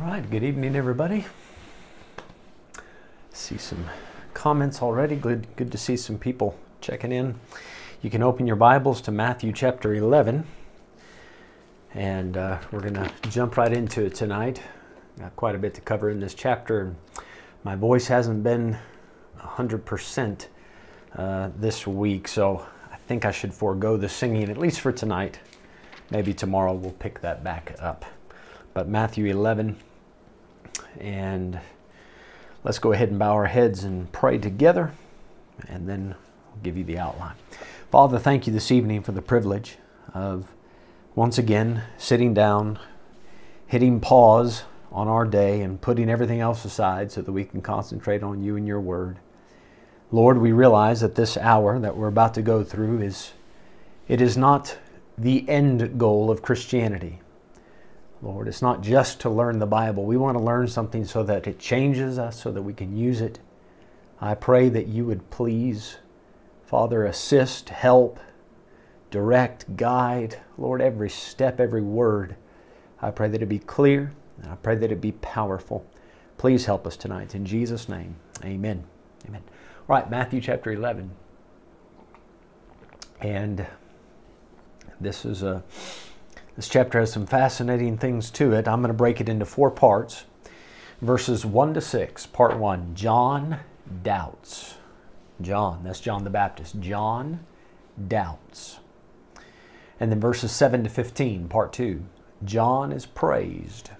All right, good evening, everybody. See some comments already. Good, good to see some people checking in. You can open your Bibles to Matthew chapter 11, and uh, we're going to jump right into it tonight. Got quite a bit to cover in this chapter. My voice hasn't been 100% uh, this week, so I think I should forego the singing, at least for tonight. Maybe tomorrow we'll pick that back up. But Matthew 11, and let's go ahead and bow our heads and pray together, and then I'll give you the outline. Father, thank you this evening for the privilege of once again sitting down, hitting pause on our day, and putting everything else aside so that we can concentrate on you and your word. Lord, we realize that this hour that we're about to go through is it is not the end goal of Christianity. Lord, it's not just to learn the Bible. We want to learn something so that it changes us, so that we can use it. I pray that you would please, Father, assist, help, direct, guide, Lord, every step, every word. I pray that it be clear, and I pray that it be powerful. Please help us tonight. In Jesus' name, amen. Amen. All right, Matthew chapter 11. And this is a this chapter has some fascinating things to it. I'm going to break it into four parts. Verses 1 to 6. Part 1. John doubts. John, that's John the Baptist. John doubts. And then verses 7 to 15, part 2. John is praised.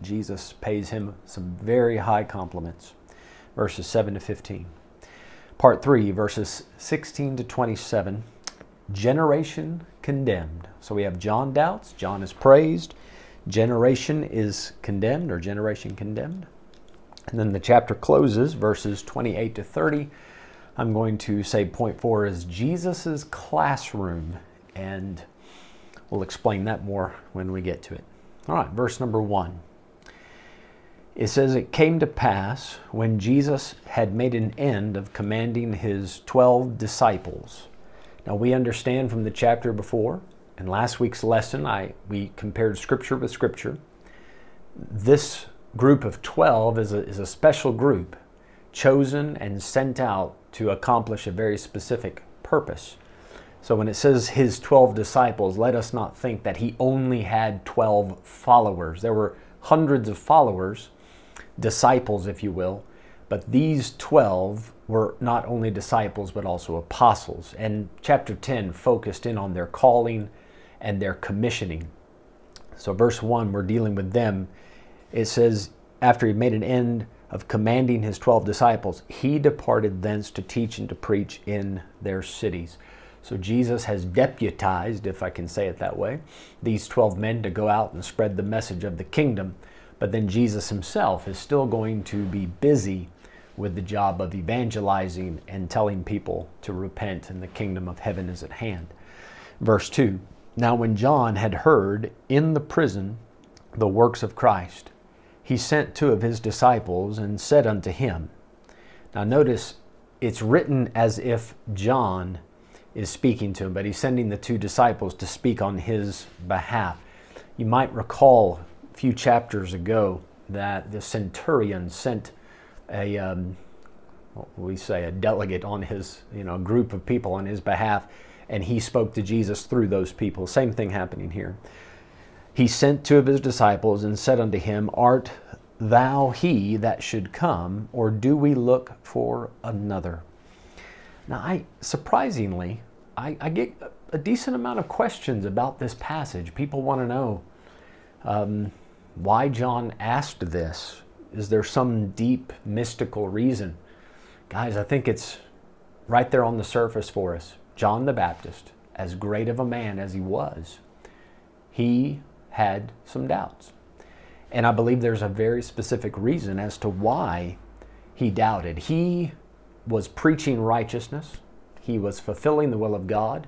Jesus pays him some very high compliments. Verses 7 to 15. Part 3, verses 16 to 27 generation condemned. So we have John doubts, John is praised, generation is condemned or generation condemned. And then the chapter closes, verses 28 to 30. I'm going to say point four is Jesus's classroom, and we'll explain that more when we get to it. All right, verse number one. It says, It came to pass when Jesus had made an end of commanding his twelve disciples now we understand from the chapter before, in last week's lesson, I we compared scripture with scripture. This group of 12 is a, is a special group chosen and sent out to accomplish a very specific purpose. So when it says his 12 disciples, let us not think that he only had 12 followers. There were hundreds of followers, disciples, if you will, but these 12 were not only disciples but also apostles. And chapter 10 focused in on their calling and their commissioning. So, verse 1, we're dealing with them. It says, After he made an end of commanding his 12 disciples, he departed thence to teach and to preach in their cities. So, Jesus has deputized, if I can say it that way, these 12 men to go out and spread the message of the kingdom. But then Jesus himself is still going to be busy with the job of evangelizing and telling people to repent and the kingdom of heaven is at hand. Verse 2 Now, when John had heard in the prison the works of Christ, he sent two of his disciples and said unto him, Now, notice it's written as if John is speaking to him, but he's sending the two disciples to speak on his behalf. You might recall a few chapters ago that the centurion sent a um, we say a delegate on his you know group of people on his behalf and he spoke to jesus through those people. Same thing happening here. He sent two of his disciples and said unto him art thou he that should come or do we look for another? Now i surprisingly i, I get a decent amount of questions about this passage. People want to know um, why john asked this is there some deep mystical reason? Guys, I think it's right there on the surface for us. John the Baptist, as great of a man as he was, he had some doubts. And I believe there's a very specific reason as to why he doubted. He was preaching righteousness, he was fulfilling the will of God,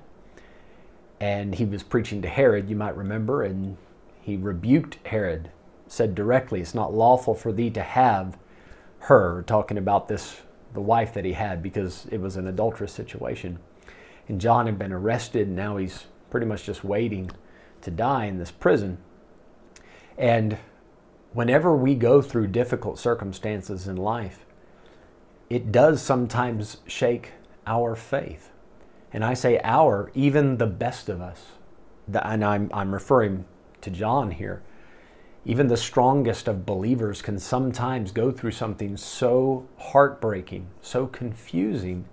and he was preaching to Herod, you might remember, and he rebuked Herod said directly, It's not lawful for thee to have her, talking about this, the wife that he had, because it was an adulterous situation. And John had been arrested, and now he's pretty much just waiting to die in this prison. And whenever we go through difficult circumstances in life, it does sometimes shake our faith. And I say our, even the best of us, and I'm, I'm referring to John here, even the strongest of believers can sometimes go through something so heartbreaking, so confusing,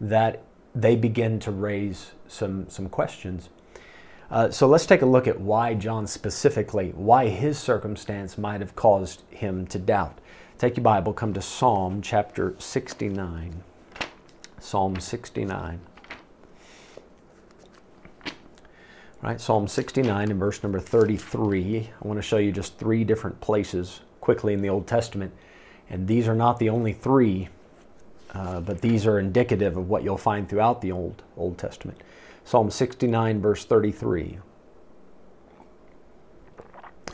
that they begin to raise some, some questions. Uh, so let's take a look at why John specifically, why his circumstance might have caused him to doubt. Take your Bible, come to Psalm chapter 69. Psalm 69. Right, Psalm 69 and verse number 33. I want to show you just three different places quickly in the Old Testament. And these are not the only three, uh, but these are indicative of what you'll find throughout the Old, Old Testament. Psalm 69, verse 33.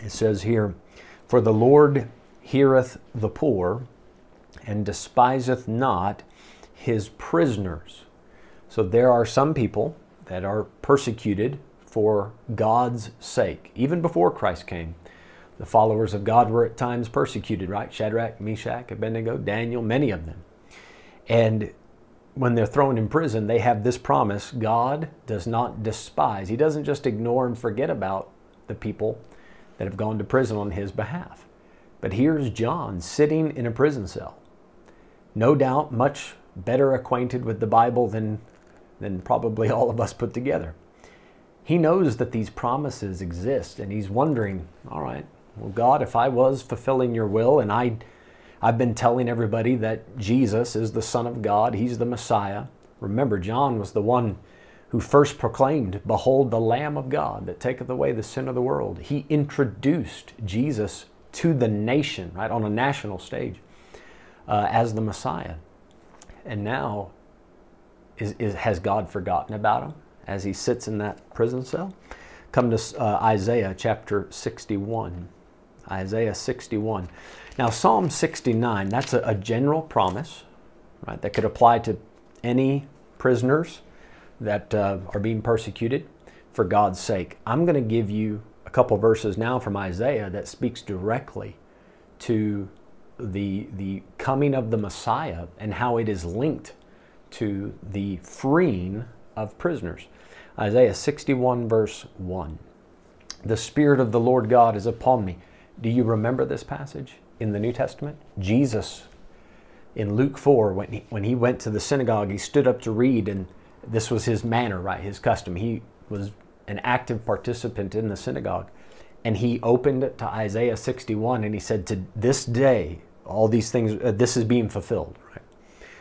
It says here, For the Lord heareth the poor and despiseth not his prisoners. So there are some people that are persecuted for God's sake. Even before Christ came, the followers of God were at times persecuted, right? Shadrach, Meshach, Abednego, Daniel, many of them. And when they're thrown in prison, they have this promise God does not despise. He doesn't just ignore and forget about the people that have gone to prison on his behalf. But here's John sitting in a prison cell, no doubt much better acquainted with the Bible than, than probably all of us put together. He knows that these promises exist and he's wondering, all right, well, God, if I was fulfilling your will and I I've been telling everybody that Jesus is the Son of God, He's the Messiah. Remember, John was the one who first proclaimed, Behold, the Lamb of God that taketh away the sin of the world. He introduced Jesus to the nation, right, on a national stage uh, as the Messiah. And now, is, is, has God forgotten about him as he sits in that prison cell? Come to uh, Isaiah chapter 61. Isaiah 61. Now, Psalm 69, that's a, a general promise, right, that could apply to any prisoners that uh, are being persecuted for God's sake. I'm going to give you a couple verses now from Isaiah that speaks directly to the, the coming of the Messiah and how it is linked to the freeing of prisoners. Isaiah 61, verse 1. The Spirit of the Lord God is upon me. Do you remember this passage? in the New Testament. Jesus, in Luke 4, when he, when he went to the synagogue, he stood up to read, and this was his manner, right? His custom. He was an active participant in the synagogue. And he opened to Isaiah 61 and he said, To this day, all these things, uh, this is being fulfilled, right?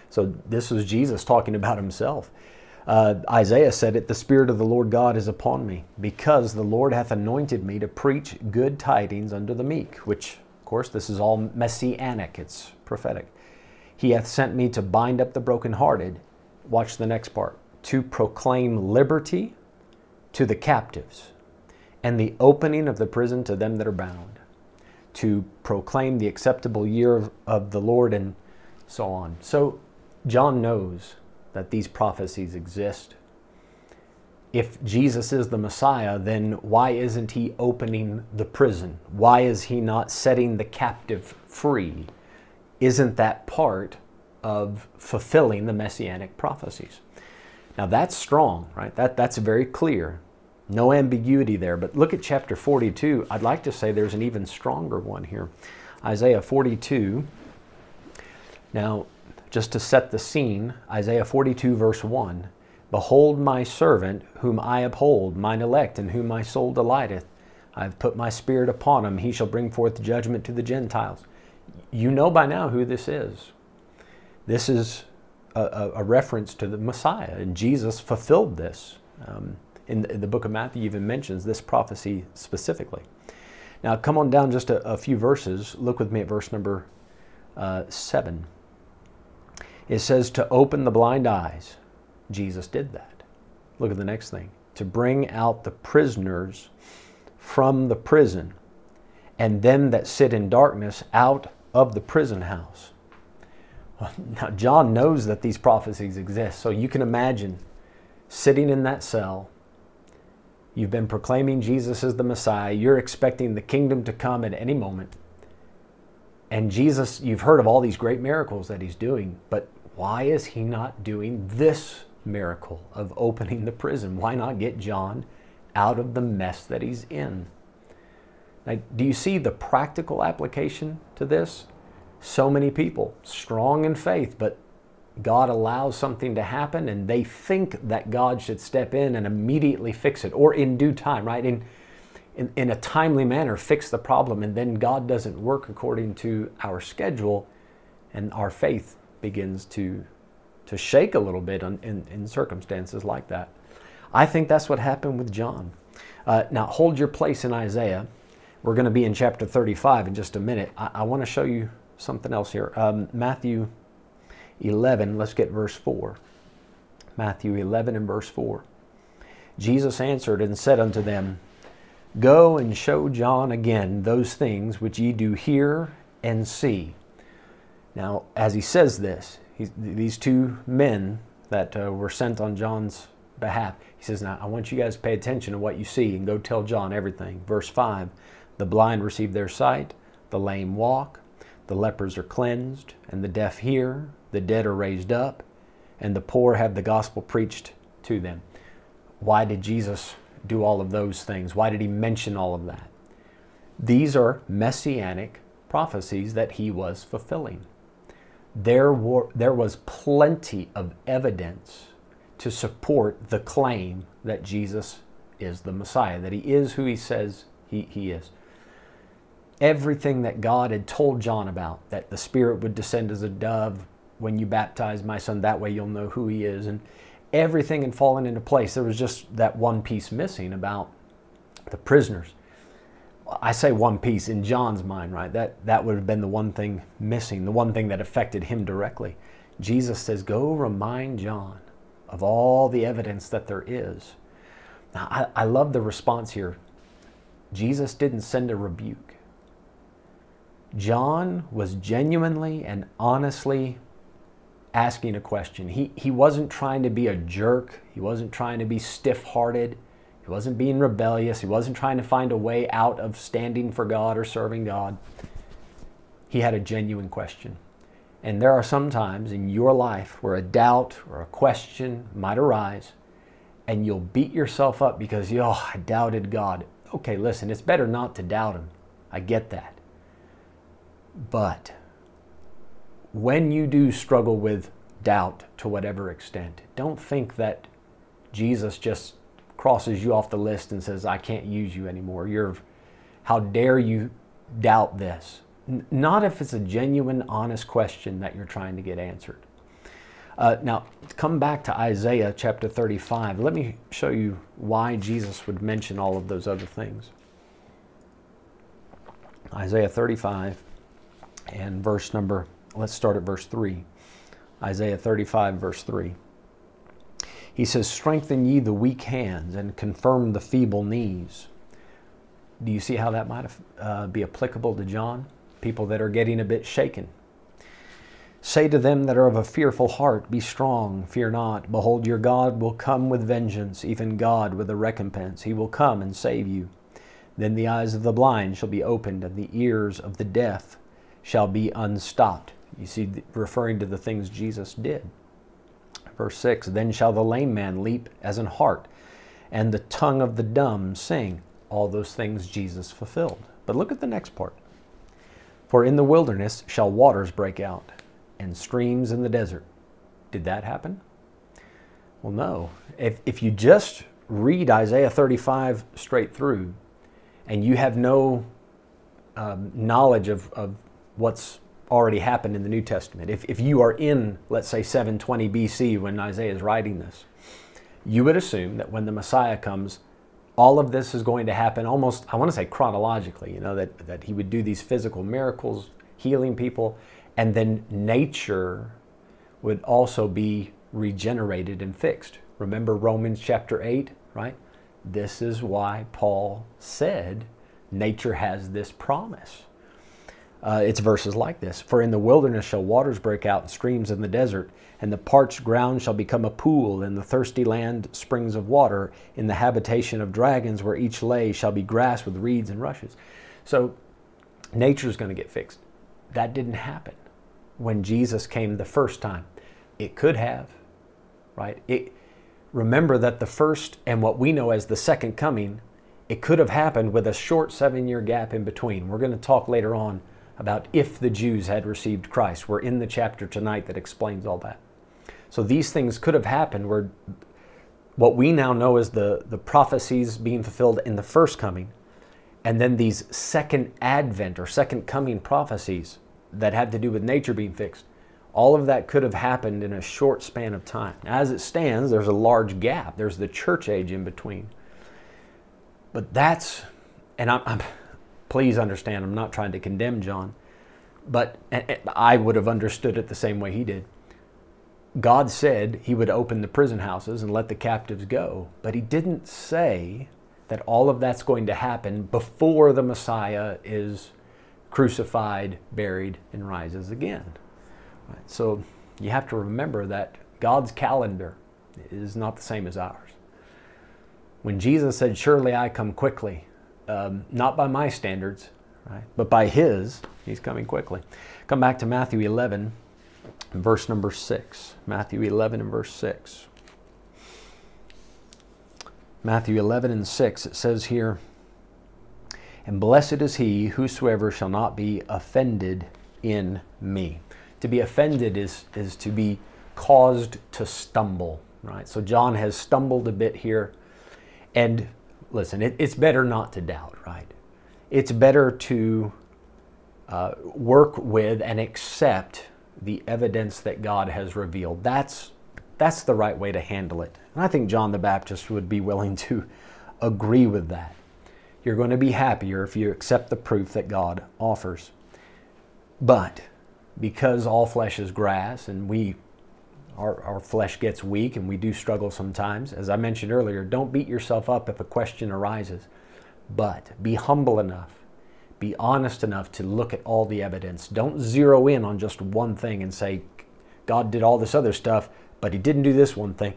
So this was Jesus talking about himself. Uh, Isaiah said it, The Spirit of the Lord God is upon me, because the Lord hath anointed me to preach good tidings unto the meek, which of course, this is all messianic, it's prophetic. He hath sent me to bind up the brokenhearted. Watch the next part. To proclaim liberty to the captives and the opening of the prison to them that are bound. To proclaim the acceptable year of, of the Lord and so on. So, John knows that these prophecies exist if Jesus is the Messiah, then why isn't he opening the prison? Why is he not setting the captive free? Isn't that part of fulfilling the messianic prophecies? Now that's strong, right? That, that's very clear. No ambiguity there. But look at chapter 42. I'd like to say there's an even stronger one here. Isaiah 42. Now, just to set the scene, Isaiah 42, verse 1 Behold my servant, whom I uphold, mine elect, in whom my soul delighteth. I have put my spirit upon him. He shall bring forth judgment to the Gentiles. You know by now who this is. This is a, a reference to the Messiah, and Jesus fulfilled this. Um, in, the, in, the, book of Matthew, even mentions this prophecy specifically. Now, come on down just a, a few verses. Look with me at verse number uh, 7. It says, To open the blind eyes Jesus did that. Look at the next thing to bring out the prisoners from the prison and them that sit in darkness out of the prison house. Now, John knows that these prophecies exist, so you can imagine sitting in that cell. You've been proclaiming Jesus as the Messiah. You're expecting the kingdom to come at any moment. And Jesus, you've heard of all these great miracles that he's doing, but why is he not doing this miracle of opening the prison? Why not get John out of the mess that he's in? Now, do you see the practical application to this? So many people, strong in faith, but God allows something to happen and they think that God should step in and immediately fix it or in due time, right? In, in, in a timely manner, fix the problem. And then God doesn't work according to our schedule and our faith begins to, to shake a little bit on, in, in circumstances like that. I think that's what happened with John. Uh, now, hold your place in Isaiah. We're going to be in chapter 35 in just a minute. I, I want to show you something else here. Um, Matthew 11, let's get verse 4. Matthew 11 and verse 4. Jesus answered and said unto them, Go and show John again those things which ye do hear and see. Now, as he says this, these two men that uh, were sent on John's behalf, he says, Now, I want you guys to pay attention to what you see and go tell John everything. Verse 5 The blind receive their sight, the lame walk, the lepers are cleansed, and the deaf hear, the dead are raised up, and the poor have the gospel preached to them. Why did Jesus do all of those things? Why did he mention all of that? These are messianic prophecies that he was fulfilling. There, were, there was plenty of evidence to support the claim that Jesus is the Messiah, that he is who he says he, he is everything that God had told John about, that the Spirit would descend as a dove when you baptize my son, that way you'll know who he is. And everything had fallen into place. There was just that one piece missing about the prisoners. I say one piece in John's mind, right? That, that would have been the one thing missing, the one thing that affected him directly. Jesus says, Go remind John of all the evidence that there is. Now, I, I love the response here. Jesus didn't send a rebuke. John was genuinely and honestly asking a question. He, he wasn't trying to be a jerk. He wasn't trying to be stiff hearted. He wasn't being rebellious. He wasn't trying to find a way out of standing for God or serving God. He had a genuine question. And there are some times in your life where a doubt or a question might arise and you'll beat yourself up because, oh, I doubted God. Okay, listen, it's better not to doubt Him. I get that. But when you do struggle with doubt to whatever extent, don't think that Jesus just crosses you off the list and says, I can't use you anymore. You're, how dare you doubt this? N- not if it's a genuine, honest question that you're trying to get answered. Uh, now, come back to Isaiah chapter 35. Let me show you why Jesus would mention all of those other things. Isaiah 35 and verse number, let's start at verse 3. Isaiah 35, verse 3. He says, Strengthen ye the weak hands and confirm the feeble knees. Do you see how that might uh, be applicable to John? People that are getting a bit shaken. Say to them that are of a fearful heart, Be strong, fear not. Behold, your God will come with vengeance, even God with a recompense. He will come and save you. Then the eyes of the blind shall be opened, and the ears of the deaf shall be unstopped. You see, referring to the things Jesus did. Verse 6 Then shall the lame man leap as an hart, and the tongue of the dumb sing. All those things Jesus fulfilled. But look at the next part. For in the wilderness shall waters break out, and streams in the desert. Did that happen? Well, no. If, if you just read Isaiah 35 straight through, and you have no um, knowledge of, of what's already happened in the New Testament. If, if you are in, let's say, 720 BC when Isaiah is writing this, you would assume that when the Messiah comes, all of this is going to happen almost, I want to say chronologically, you know, that, that he would do these physical miracles, healing people, and then nature would also be regenerated and fixed. Remember Romans chapter 8, right? This is why Paul said nature has this promise uh, it's verses like this For in the wilderness shall waters break out and streams in the desert, and the parched ground shall become a pool, and the thirsty land springs of water. In the habitation of dragons, where each lay, shall be grass with reeds and rushes. So nature is going to get fixed. that didn't happen when Jesus came the first time. It could have, right? It, remember that the first and what we know as the second coming, it could have happened with a short seven year gap in between. We're going to talk later on about if the Jews had received Christ. We're in the chapter tonight that explains all that. So these things could have happened where what we now know is the, the prophecies being fulfilled in the first coming, and then these second advent or second coming prophecies that have to do with nature being fixed. All of that could have happened in a short span of time. As it stands, there's a large gap. There's the church age in between. But that's, and I'm, I'm please understand, I'm not trying to condemn John, but I would have understood it the same way he did. God said he would open the prison houses and let the captives go, but he didn't say that all of that's going to happen before the Messiah is crucified, buried, and rises again. Right? So you have to remember that God's calendar is not the same as ours. When Jesus said, Surely I come quickly, um, not by my standards, right, but by His, He's coming quickly. Come back to Matthew 11, verse number 6. Matthew 11 and verse 6. Matthew 11 and 6, it says here, And blessed is he whosoever shall not be offended in me. To be offended is, is to be caused to stumble, right? So John has stumbled a bit here. And listen, it, it's better not to doubt, right? It's better to uh, work with and accept the evidence that God has revealed. That's, that's the right way to handle it. And I think John the Baptist would be willing to agree with that. You're going to be happier if you accept the proof that God offers. But because all flesh is grass and we our, our flesh gets weak and we do struggle sometimes, as I mentioned earlier, don't beat yourself up if a question arises. But be humble enough be honest enough to look at all the evidence. Don't zero in on just one thing and say, God did all this other stuff, but he didn't do this one thing.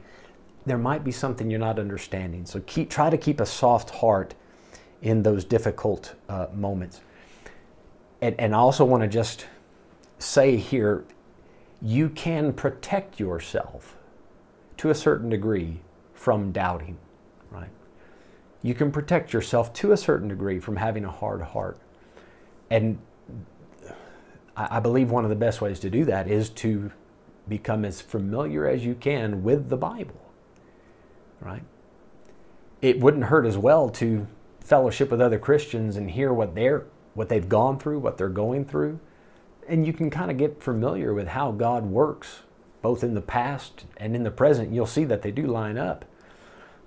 There might be something you're not understanding. So keep, try to keep a soft heart in those difficult uh, moments. And, and I also want to just say here you can protect yourself to a certain degree from doubting, right? You can protect yourself to a certain degree from having a hard heart. And I believe one of the best ways to do that is to become as familiar as you can with the Bible, right? It wouldn't hurt as well to fellowship with other Christians and hear what they're what they've gone through, what they're going through, and you can kind of get familiar with how God works both in the past and in the present. You'll see that they do line up.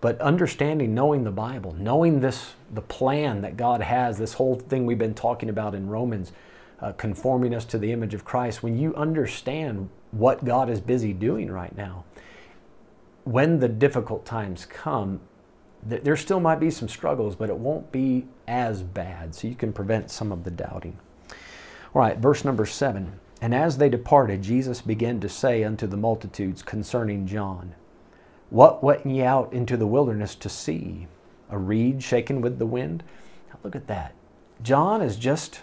But understanding, knowing the Bible, knowing this, the plan that God has, this whole thing we've been talking about in Romans, uh, conforming us to the image of Christ, when you understand what God is busy doing right now, when the difficult times come, th- there still might be some struggles, but it won't be as bad. So you can prevent some of the doubting. All right, verse number seven. And as they departed, Jesus began to say unto the multitudes concerning John, what went ye out into the wilderness to see? A reed shaken with the wind? Now look at that. John has just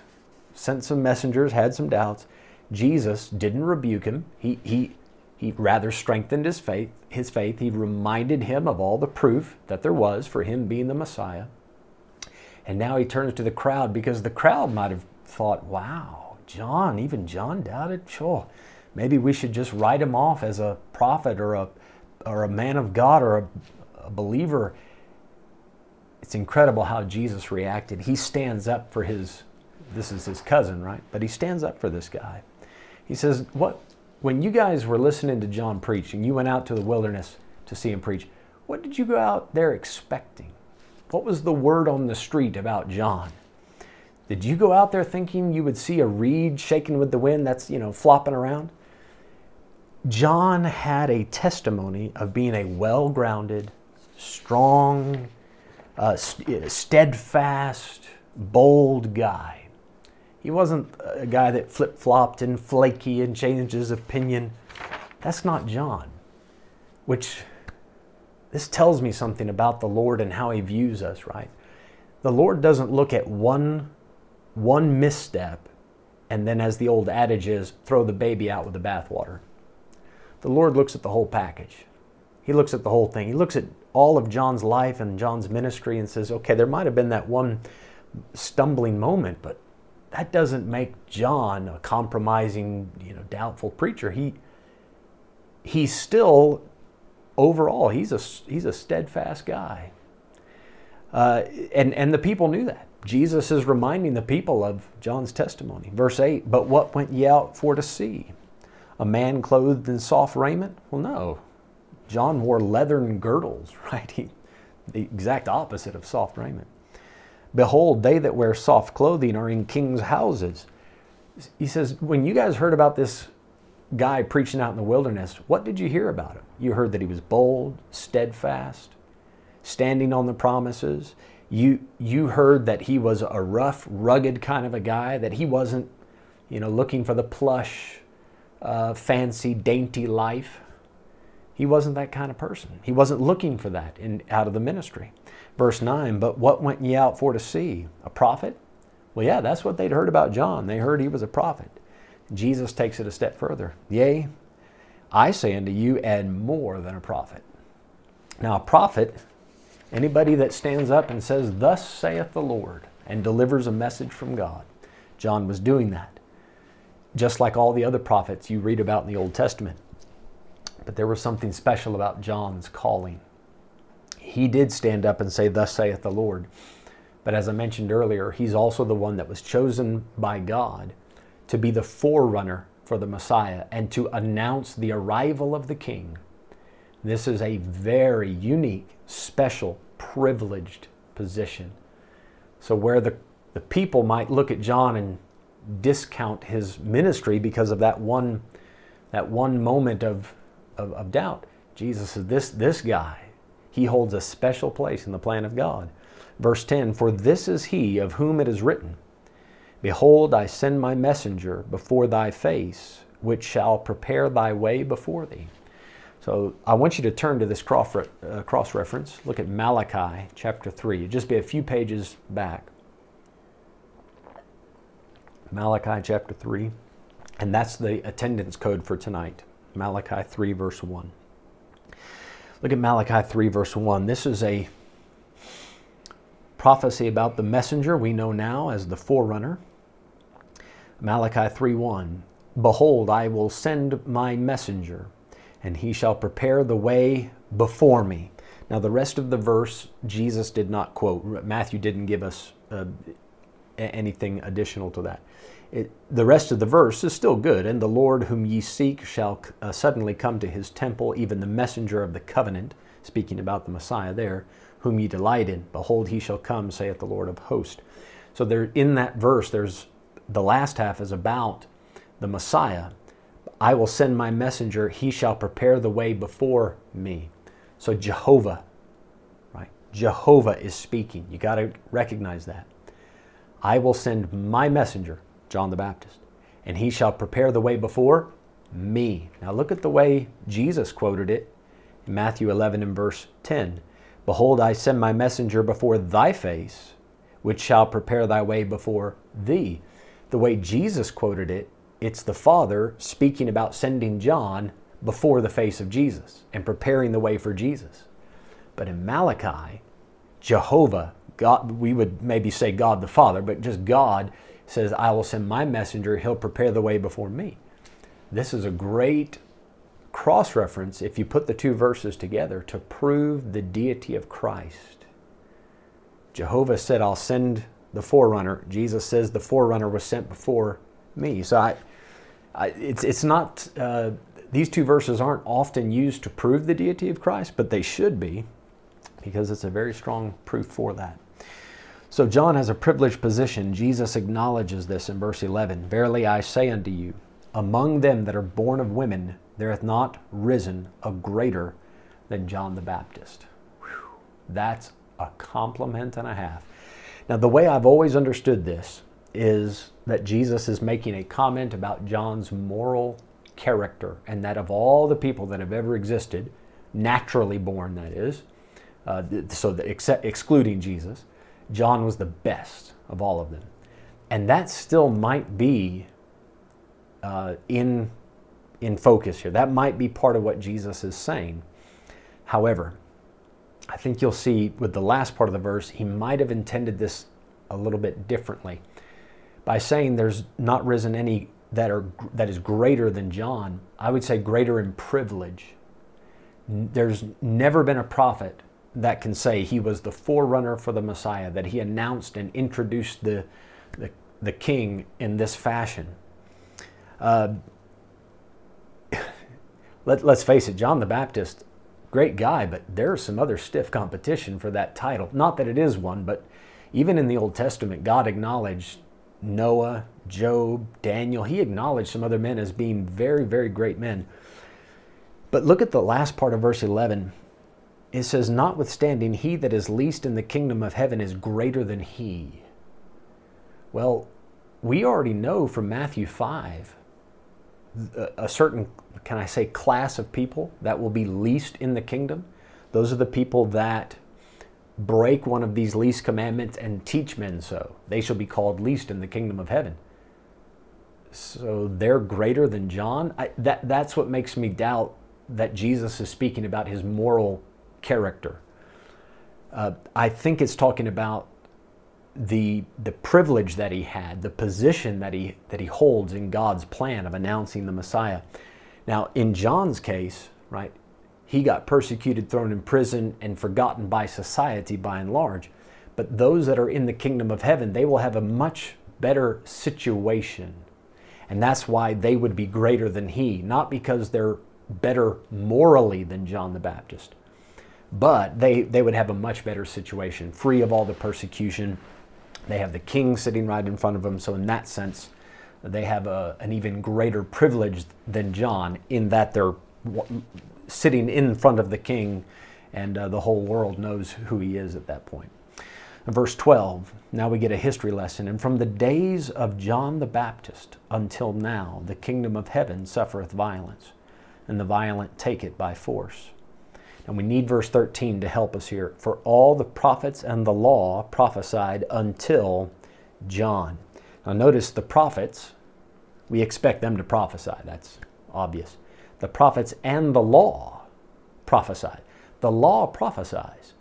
sent some messengers, had some doubts. Jesus didn't rebuke him. He, he, he rather strengthened his faith, his faith. He reminded him of all the proof that there was for him being the Messiah. And now he turns to the crowd because the crowd might have thought, wow, John, even John doubted? Sure, maybe we should just write him off as a prophet or a or a man of God or a, a believer, it's incredible how Jesus reacted. He stands up for his, this is his cousin, right? But he stands up for this guy. He says, What when you guys were listening to John preach and you went out to the wilderness to see him preach, what did you go out there expecting? What was the word on the street about John? Did you go out there thinking you would see a reed shaking with the wind that's, you know, flopping around? John had a testimony of being a well grounded, strong, uh, steadfast, bold guy. He wasn't a guy that flip flopped and flaky and changed his opinion. That's not John, which this tells me something about the Lord and how he views us, right? The Lord doesn't look at one, one misstep and then, as the old adage is, throw the baby out with the bathwater. The Lord looks at the whole package. He looks at the whole thing. He looks at all of John's life and John's ministry and says, okay, there might have been that one stumbling moment, but that doesn't make John a compromising, you know, doubtful preacher. He he's still overall he's a he's a steadfast guy. Uh, and and the people knew that. Jesus is reminding the people of John's testimony. Verse 8, but what went ye out for to see? A man clothed in soft raiment? Well, no. John wore leathern girdles, right? He, the exact opposite of soft raiment. Behold, they that wear soft clothing are in kings' houses. He says, when you guys heard about this guy preaching out in the wilderness, what did you hear about him? You heard that he was bold, steadfast, standing on the promises. You, you heard that he was a rough, rugged kind of a guy, that he wasn't, you know, looking for the plush, uh, fancy, dainty life. He wasn't that kind of person. He wasn't looking for that in, out of the ministry. Verse 9, but what went ye out for to see? A prophet? Well, yeah, that's what they'd heard about John. They heard he was a prophet. Jesus takes it a step further. Yea, I say unto you, and more than a prophet. Now, a prophet, anybody that stands up and says, Thus saith the Lord, and delivers a message from God. John was doing that. Just like all the other prophets you read about in the Old Testament. But there was something special about John's calling. He did stand up and say, Thus saith the Lord. But as I mentioned earlier, he's also the one that was chosen by God to be the forerunner for the Messiah and to announce the arrival of the King. This is a very unique, special, privileged position. So, where the, the people might look at John and discount his ministry because of that one, that one moment of of, of doubt. Jesus says, this, this guy, he holds a special place in the plan of God. Verse 10 For this is he of whom it is written, Behold, I send my messenger before thy face, which shall prepare thy way before thee. So I want you to turn to this cross, uh, reference. Look at Malachi chapter 3. just be a few pages back. Malachi chapter 3. And that's the attendance code for tonight. Malachi 3, verse 1. Look at Malachi 3, verse 1. This is a prophecy about the messenger we know now as the forerunner. Malachi 3, 1. Behold, I will send my messenger, and he shall prepare the way before me. Now, the rest of the verse, Jesus did not quote. Matthew didn't give us uh, anything additional to that it, the rest of the verse is still good. And the Lord whom ye seek shall uh, suddenly come to his temple, even the messenger of the covenant, speaking about the Messiah there, whom ye delight in. Behold, he shall come, saith the Lord of hosts. So there, in that verse, there's the last half is about the Messiah. I will send my messenger, he shall prepare the way before me. So Jehovah, right? Jehovah is speaking. You got to recognize that. I will send my messenger, John the Baptist. And he shall prepare the way before me. Now look at the way Jesus quoted it in Matthew 11 and verse 10. Behold, I send my messenger before thy face, which shall prepare thy way before thee. The way Jesus quoted it, it's the Father speaking about sending John before the face of Jesus and preparing the way for Jesus. But in Malachi, Jehovah, God, we would maybe say God the Father, but just God says, I will send my messenger, he'll prepare the way before me. This is a great cross reference if you put the two verses together to prove the deity of Christ. Jehovah said, I'll send the forerunner. Jesus says the forerunner was sent before me. So I, it's, it's not, uh, these two verses aren't often used to prove the deity of Christ, but they should be because it's a very strong proof for that. So John has a privileged position. Jesus acknowledges this in verse 11 Verily I say unto you, among them that are born of women, there hath not risen a greater than John the Baptist. Whew. That's a compliment and a half. Now, the way I've always understood this is that Jesus is making a comment about John's moral character, and that of all the people that have ever existed, naturally born, that is, uh, so that ex- excluding Jesus, John was the best of all of them. And that still might be uh, in, in focus here. That might be part of what Jesus is saying. However, I think you'll see with the last part of the verse, he might have intended this a little bit differently. By saying there's not risen any that are that is greater than John, I would say greater in privilege. There's never been a prophet that can say he was the forerunner for the Messiah, that he announced and introduced the, the, the king in this fashion. Uh, let, let's face it, John the Baptist, great guy, but there's some other stiff competition for that title. Not that it is one, but even in the Old Testament, God acknowledged Noah, Job, Daniel. He acknowledged some other men as being very, very great men. But look at the last part of verse 11. It says, Notwithstanding, he that is least in the kingdom of heaven is greater than he. Well, we already know from Matthew 5 a certain, can I say, class of people that will be least in the kingdom. Those are the people that break one of these least commandments and teach men so. They shall be called least in the kingdom of heaven. So they're greater than John. I, that, that's what makes me doubt that Jesus is speaking about his moral character. Uh, I think it's talking about the the privilege that he had, the position that he that he holds in God's plan of announcing the Messiah. Now, in John's case, right, he got persecuted, thrown in prison, and forgotten by society by and large. But those that are in the kingdom of heaven, they will have a much better situation. And that's why they would be greater than he, not because they're better morally than John the Baptist, but they, they would have a much better situation, free of all the persecution, they have the king sitting right in front of them. So, in that sense, they have a, an even greater privilege than John in that they're sitting in front of the king and uh, the whole world knows who he is at that point. verse 12, now we get a history lesson. And from the days of John the Baptist until now, the kingdom of heaven suffereth violence, and the violent take it by force. And we need verse 13 to help us here. For all the prophets and the law prophesied until John. Now, notice the prophets, we expect them to prophesy. That's obvious. The prophets and the law prophesied. The law prophesies.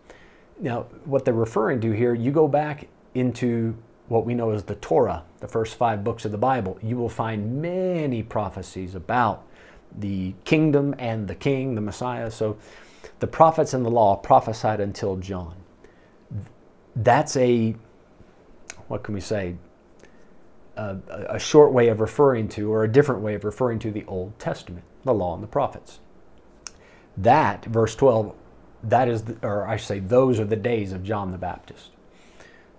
Now, what they're referring to here, you go back into what we know as the Torah, the first five books of the Bible, you will find many prophecies about the kingdom and the king, the Messiah. So, the prophets and the law prophesied until John. That's a, what can we say, a, a, short way of referring to, or a different way of referring to the Old Testament, the law and the prophets. That, verse 12, that is, the, or I should say, those are the days of John the Baptist.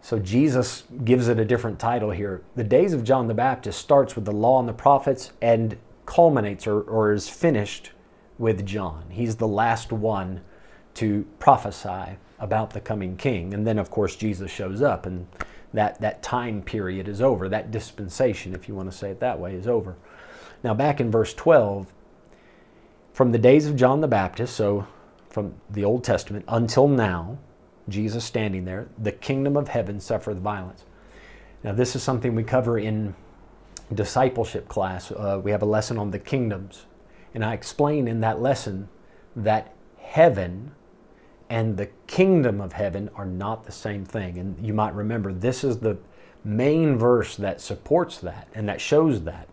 So Jesus gives it a different title here. The days of John the Baptist starts with the law and the prophets and culminates or, or is finished with John. He's the last one to prophesy about the coming king. And then, of course, Jesus shows up, and that, that time period is over. That dispensation, if you want to say it that way, is over. Now, back in verse 12, from the days of John the Baptist, so from the Old Testament until now, Jesus standing there, the kingdom of heaven suffereth violence. Now, this is something we cover in discipleship class. Uh, we have a lesson on the kingdoms and I explain in that lesson that heaven and the kingdom of heaven are not the same thing. And you might remember this is the main verse that supports that and that shows that.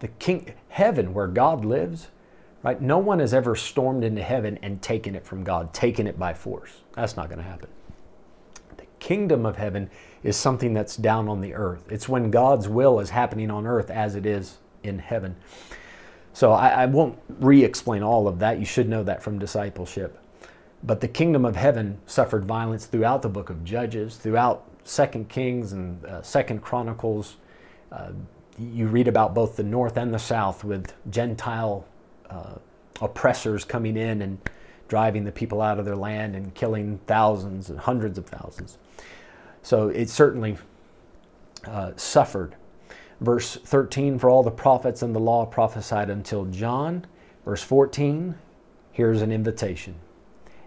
The king heaven where God lives, right? No one has ever stormed into heaven and taken it from God, taken it by force. That's not going to happen. The kingdom of heaven is something that's down on the earth. It's when God's will is happening on earth as it is in heaven. So I, I won't re explain all of that. You should know that from discipleship. But the kingdom of heaven suffered violence throughout the book of Judges, throughout Second Kings and uh, Second Chronicles. Uh, you read about both the north and the south with Gentile uh, oppressors coming in and driving the people out of their land and killing thousands and hundreds of thousands. So it certainly uh, suffered Verse 13, for all the prophets and the law prophesied until John. Verse 14, here's an invitation.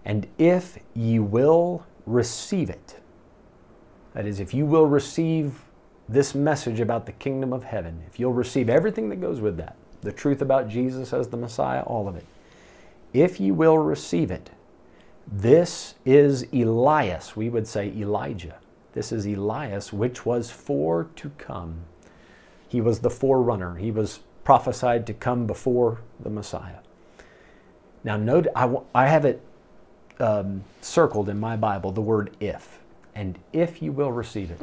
And if ye will receive it, that is, if you will receive this message about the kingdom of heaven, if you'll receive everything that goes with that, the truth about Jesus as the Messiah, all of it, if you will receive it, this is Elias. We would say Elijah. This is Elias, which was for to come. He was the forerunner. He was prophesied to come before the Messiah. Now, note, I, I have it um, circled in my Bible, the word if. And if you will receive it.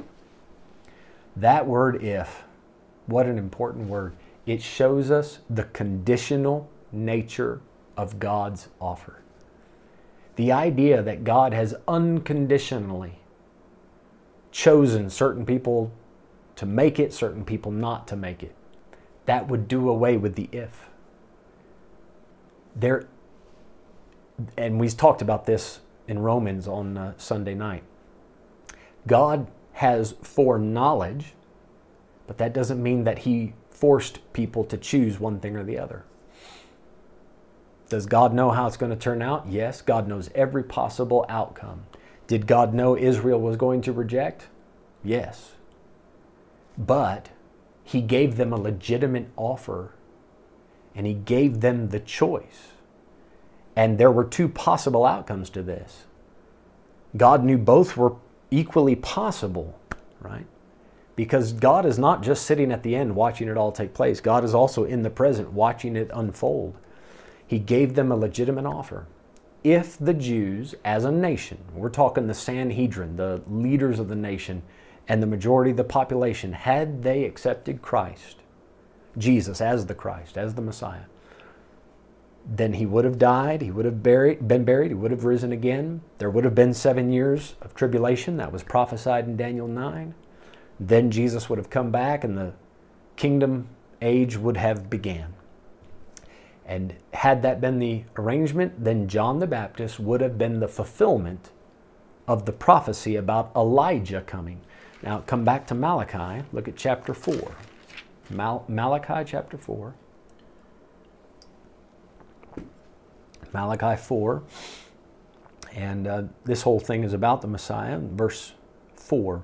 That word if, what an important word. It shows us the conditional nature of God's offer. The idea that God has unconditionally chosen certain people to make it, certain people not to make it. That would do away with the if. There, and we talked about this in Romans on uh, Sunday night. God has foreknowledge, but that doesn't mean that He forced people to choose one thing or the other. Does God know how it's going to turn out? Yes, God knows every possible outcome. Did God know Israel was going to reject? Yes. But He gave them a legitimate offer and He gave them the choice. And there were two possible outcomes to this. God knew both were equally possible, right? Because God is not just sitting at the end watching it all take place, God is also in the present watching it unfold. He gave them a legitimate offer. If the Jews, as a nation, we're talking the Sanhedrin, the leaders of the nation, and the majority of the population, had they accepted Christ, Jesus as the Christ, as the Messiah, then he would have died, he would have buried, been buried, he would have risen again. There would have been seven years of tribulation that was prophesied in Daniel 9. Then Jesus would have come back and the kingdom age would have began. And had that been the arrangement, then John the Baptist would have been the fulfillment of the prophecy about Elijah coming. Now, come back to Malachi. Look at chapter 4. Mal- Malachi chapter 4. Malachi 4. And uh, this whole thing is about the Messiah. Verse 4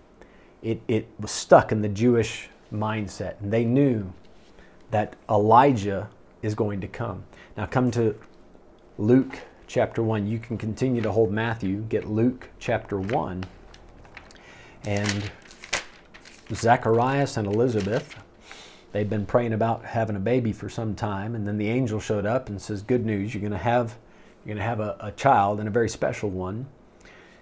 it, it was stuck in the Jewish mindset. And they knew that Elijah is going to come. Now come to Luke chapter 1. You can continue to hold Matthew, get Luke chapter 1. And Zacharias and Elizabeth, they'd been praying about having a baby for some time, and then the angel showed up and says, Good news, you're going to have, you're going to have a, a child and a very special one.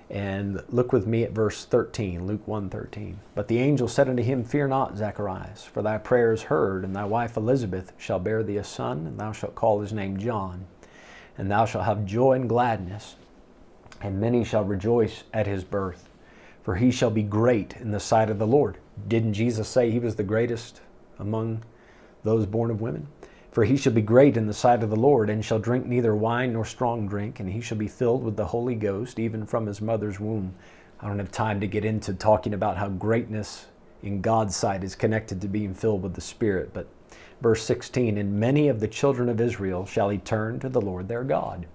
And look with me at verse 13, Luke 1:13. But the angel said unto him, Fear not, Zacharias, for thy prayer is heard, and thy wife Elizabeth shall bear thee a son, and thou shalt call his name John. And thou shalt have joy and gladness, and many shall rejoice at his birth, for he shall be great in the sight of the Lord. Didn't Jesus say he was the greatest among those born of women? For he shall be great in the sight of the Lord, and shall drink neither wine nor strong drink, and he shall be filled with the Holy Ghost, even from his mother's womb. I don't have time to get into talking about how greatness in God's sight is connected to being filled with the Spirit, but verse 16, and many of the children of Israel shall he turn to the Lord their God.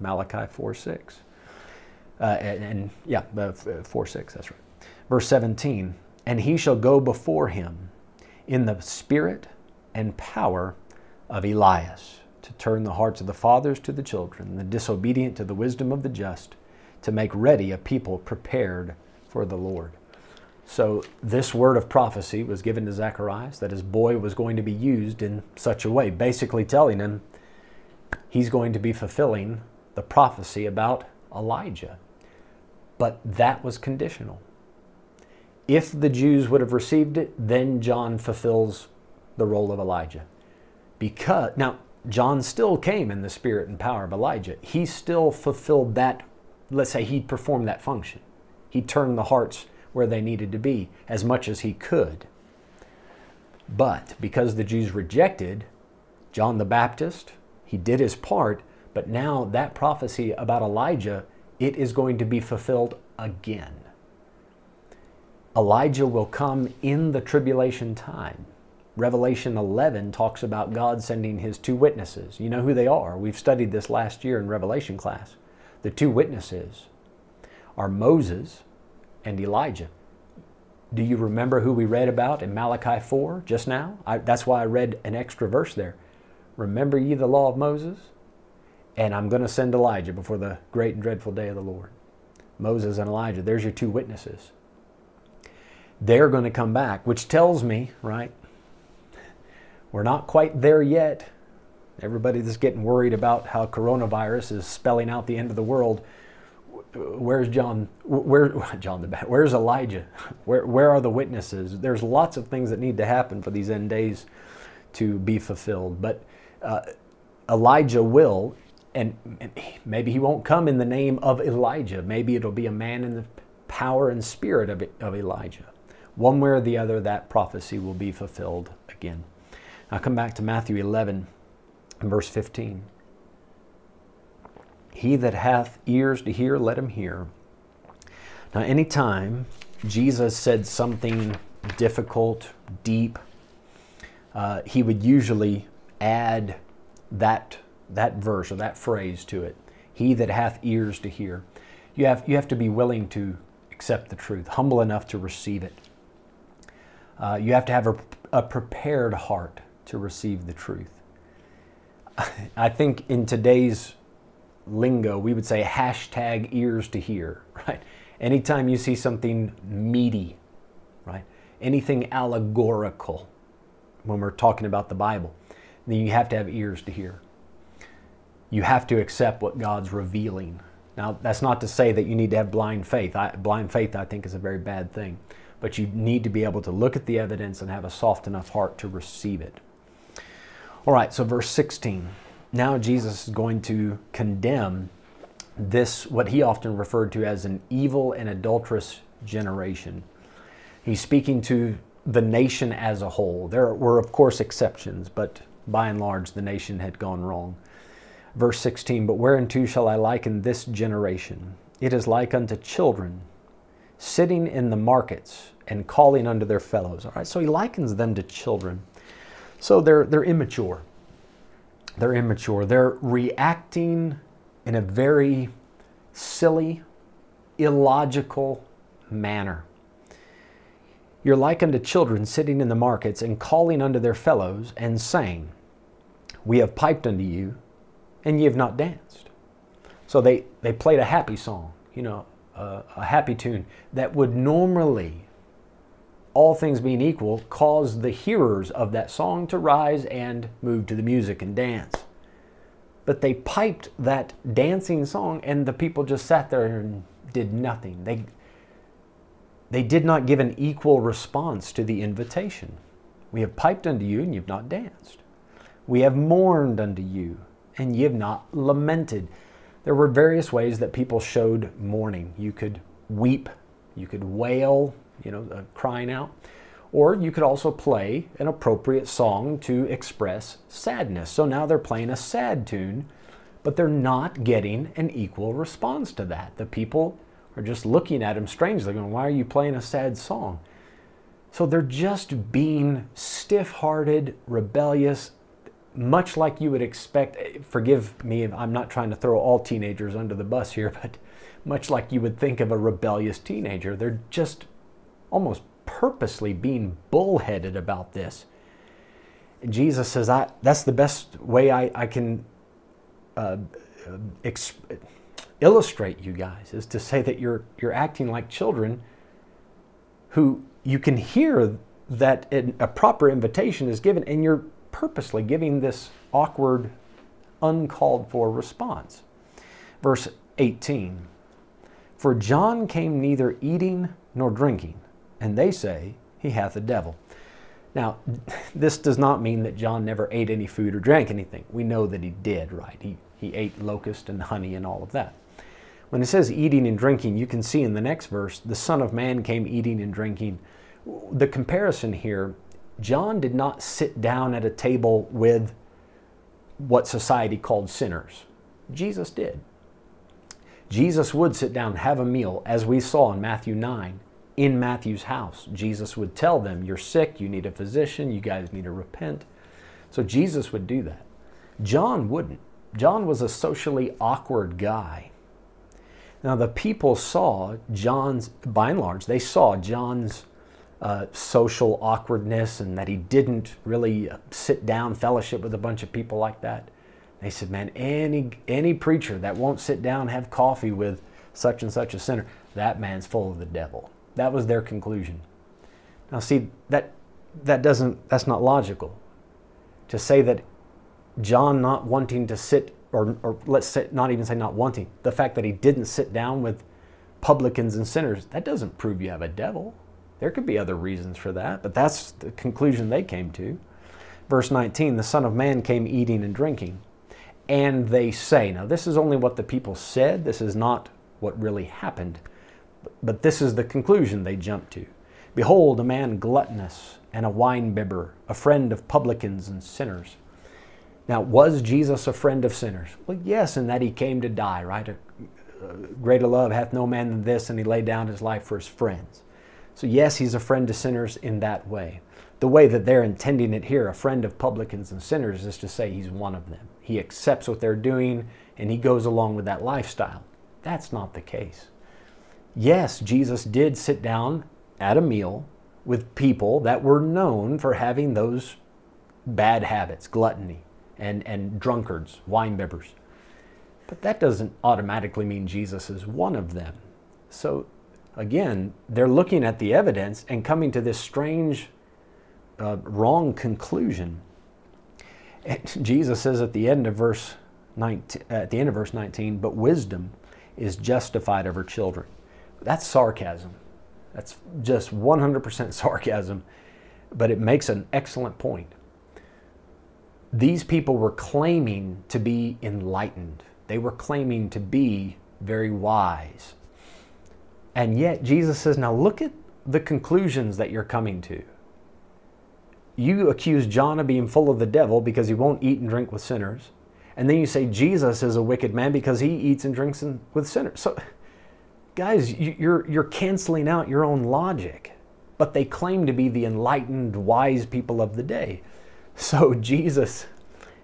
Malachi 4 6. Uh, and, and, yeah, uh, 4 6, that's right. Verse 17, and he shall go before him in the spirit and power of Elias, to turn the hearts of the fathers to the children, the disobedient to the wisdom of the just, to make ready a people prepared for the Lord. So, this word of prophecy was given to Zacharias that his boy was going to be used in such a way, basically telling him he's going to be fulfilling the prophecy about Elijah. But that was conditional. If the Jews would have received it, then John fulfills the role of Elijah because now John still came in the spirit and power of Elijah. He still fulfilled that, let's say he performed that function. He turned the hearts where they needed to be as much as he could. But because the Jews rejected John the Baptist, he did his part, but now that prophecy about Elijah, it is going to be fulfilled again. Elijah will come in the tribulation time. Revelation 11 talks about God sending his two witnesses. You know who they are. We've studied this last year in Revelation class. The two witnesses are Moses and Elijah. Do you remember who we read about in Malachi 4 just now? I, that's why I read an extra verse there. Remember ye the law of Moses? And I'm going to send Elijah before the great and dreadful day of the Lord. Moses and Elijah, there's your two witnesses. They're going to come back, which tells me, right? We're not quite there yet. Everybody that's getting worried about how coronavirus is spelling out the end of the world. Where's John? Where John the Baptist? Where's Elijah? Where where are the witnesses? There's lots of things that need to happen for these end days to be fulfilled. But uh, Elijah will, and maybe he won't come in the name of Elijah. Maybe it'll be a man in the power and spirit of, of Elijah. One way or the other, that prophecy will be fulfilled again. Now come back to Matthew 11 verse 15. He that hath ears to hear, let him hear. Now, anytime Jesus said something difficult, deep, uh, he would usually add that, that verse or that phrase to it. He that hath ears to hear. You have, you have to be willing to accept the truth, humble enough to receive it. Uh, you have to have a, a prepared heart to receive the truth. I think in today's lingo, we would say hashtag ears to hear, right? Anytime you see something meaty, right? Anything allegorical when we're talking about the Bible, then you have to have ears to hear. You have to accept what God's revealing. Now, that's not to say that you need to have blind faith. I, blind faith, I think, is a very bad thing. But you need to be able to look at the evidence and have a soft enough heart to receive it. All right, so verse 16. Now Jesus is going to condemn this, what he often referred to as an evil and adulterous generation. He's speaking to the nation as a whole. There were, of course, exceptions, but by and large, the nation had gone wrong. Verse 16 But whereunto shall I liken this generation? It is like unto children sitting in the markets and calling unto their fellows. All right, so he likens them to children. So they're, they're immature. They're immature. They're reacting in a very silly, illogical manner. You're like unto children sitting in the markets and calling unto their fellows and saying, We have piped unto you, and ye have not danced. So they, they played a happy song, you know, a happy tune that would normally all things being equal, cause the hearers of that song to rise and move to the music and dance. But they piped that dancing song, and the people just sat there and did nothing. They, they did not give an equal response to the invitation. We have piped unto you, and you've not danced. We have mourned unto you, and ye have not lamented. There were various ways that people showed mourning. You could weep, you could wail, you know, uh, crying out. Or you could also play an appropriate song to express sadness. So now they're playing a sad tune, but they're not getting an equal response to that. The people are just looking at him strangely, going, Why are you playing a sad song? So they're just being stiff hearted, rebellious, much like you would expect. Forgive me, I'm not trying to throw all teenagers under the bus here, but much like you would think of a rebellious teenager. They're just almost purposely being bullheaded about this. And Jesus says, I, that's the best way I, I can uh, exp- illustrate you guys, is to say that you're, you're acting like children who you can hear that a proper invitation is given, and you're purposely giving this awkward, uncalled for response. Verse 18 For John came neither eating nor drinking and they say he hath a devil. Now, this does not mean that John never ate any food or drank anything. We know that he did, right? He, he ate locust and honey and all of that. When it says eating and drinking, you can see in the next verse, the Son of Man came eating and drinking. The comparison here John did not sit down at a table with what society called sinners. Jesus did. Jesus would sit down have a meal, as we saw in Matthew 9, in Matthew's house. Jesus would tell them, You're sick, you need a physician, you guys need to repent. So Jesus would do that. John wouldn't. John was a socially awkward guy. Now, the people saw John's, by and large, they saw John's uh, social awkwardness and that he didn't really sit down, fellowship with a bunch of people like that. They said, man, any, any preacher that won't sit down, have coffee with such and such a sinner, that man's full of the devil. That was their conclusion. Now, see, that, that doesn't, that's not logical. To say that John not wanting to sit, or, or let's say, not even say not wanting, the fact that he didn't sit down with publicans and sinners, that doesn't prove you have a devil. There could be other reasons for that, but that's the conclusion they came to. Verse 19 the Son of Man came eating and drinking. And they say, now this is only what the people said, this is not what really happened, but this is the conclusion they jump to. Behold, a man gluttonous and a winebibber, a friend of publicans and sinners. Now, was Jesus a friend of sinners? Well, yes, in that he came to die, right? A, a greater love hath no man than this, and he laid down his life for his friends. So, yes, he's a friend to sinners in that way. The way that they're intending it here, a friend of publicans and sinners, is to say he's one of them. He accepts what they're doing and he goes along with that lifestyle. That's not the case. Yes, Jesus did sit down at a meal with people that were known for having those bad habits, gluttony, and, and drunkards, wine bibbers. But that doesn't automatically mean Jesus is one of them. So again, they're looking at the evidence and coming to this strange, uh, wrong conclusion. And Jesus says at the end of verse 19, at the end of verse 19, but wisdom is justified of her children. That's sarcasm. That's just 100% sarcasm, but it makes an excellent point. These people were claiming to be enlightened. They were claiming to be very wise. And yet Jesus says, now look at the conclusions that you're coming to. You accuse John of being full of the devil because he won't eat and drink with sinners. And then you say Jesus is a wicked man because he eats and drinks with sinners. So, guys, you're, you're canceling out your own logic. But they claim to be the enlightened, wise people of the day. So Jesus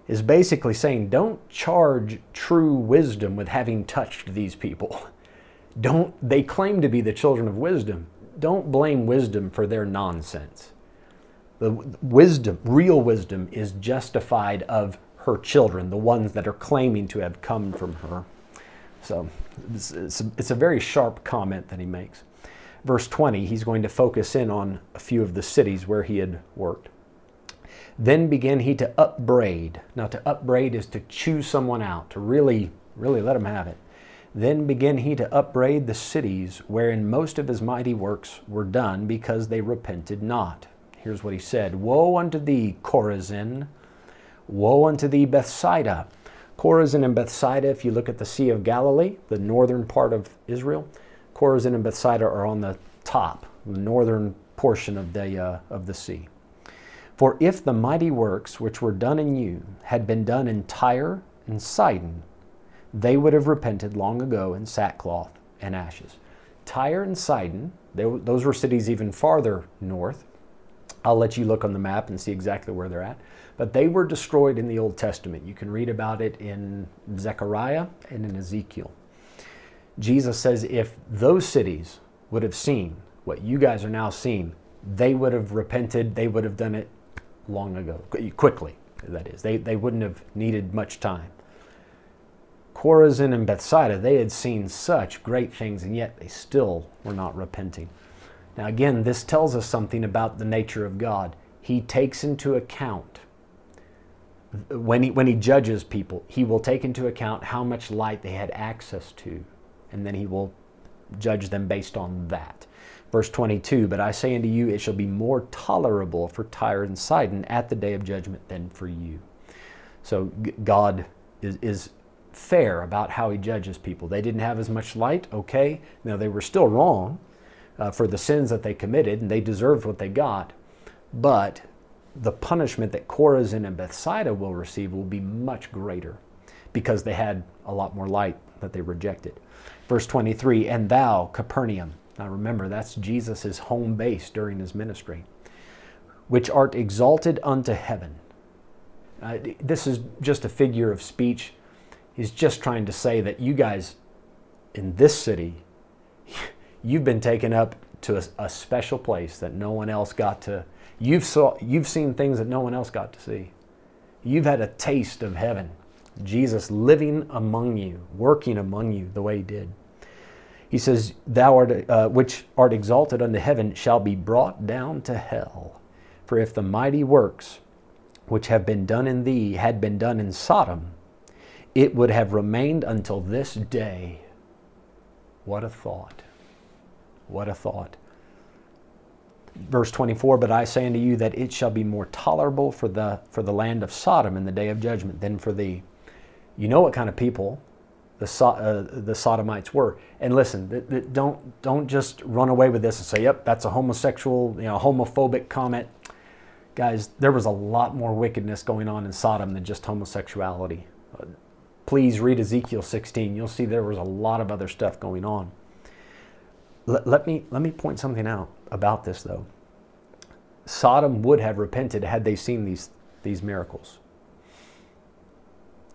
is basically saying, don't charge true wisdom with having touched these people. Don't they claim to be the children of wisdom? Don't blame wisdom for their nonsense. The wisdom, real wisdom, is justified of her children, the ones that are claiming to have come from her. So it's, it's, a, it's a very sharp comment that he makes. Verse 20, he's going to focus in on a few of the cities where he had worked. Then began he to upbraid. Now, to upbraid is to choose someone out, to really, really let them have it. Then began he to upbraid the cities wherein most of his mighty works were done, because they repented not. Here's what he said Woe unto thee, Chorazin! Woe unto thee, Bethsaida! Chorazin and Bethsaida, if you look at the Sea of Galilee, the northern part of Israel, Chorazin and Bethsaida are on the top, the northern portion of the, uh, of the sea. For if the mighty works which were done in you had been done in Tyre and Sidon, they would have repented long ago in sackcloth and ashes. Tyre and Sidon, they, those were cities even farther north. I'll let you look on the map and see exactly where they're at. But they were destroyed in the Old Testament. You can read about it in Zechariah and in Ezekiel. Jesus says if those cities would have seen what you guys are now seeing, they would have repented. They would have done it long ago, quickly, that is. They, they wouldn't have needed much time. Chorazin and Bethsaida, they had seen such great things, and yet they still were not repenting. Now, again, this tells us something about the nature of God. He takes into account, when he, when he judges people, he will take into account how much light they had access to, and then he will judge them based on that. Verse 22 But I say unto you, it shall be more tolerable for Tyre and Sidon at the day of judgment than for you. So God is, is fair about how he judges people. They didn't have as much light, okay. Now, they were still wrong uh, for the sins that they committed, and they deserved what they got. But the punishment that Chorazin and Bethsaida will receive will be much greater because they had a lot more light that they rejected. Verse 23 And thou, Capernaum, now remember, that's Jesus' home base during his ministry, which art exalted unto heaven. Uh, this is just a figure of speech. He's just trying to say that you guys in this city, you've been taken up to a, a special place that no one else got to. You've, saw, you've seen things that no one else got to see. You've had a taste of heaven. Jesus living among you, working among you the way he did. He says, Thou art, uh, which art exalted unto heaven, shall be brought down to hell. For if the mighty works which have been done in thee had been done in Sodom, it would have remained until this day. What a thought. What a thought. Verse 24, but I say unto you that it shall be more tolerable for the, for the land of Sodom in the day of judgment than for thee. You know what kind of people the, uh, the Sodomites were. And listen, th- th- don't, don't just run away with this and say, yep, that's a homosexual, you know, homophobic comment. Guys, there was a lot more wickedness going on in Sodom than just homosexuality. Uh, please read Ezekiel 16. You'll see there was a lot of other stuff going on. L- let, me, let me point something out about this, though. Sodom would have repented had they seen these, these miracles.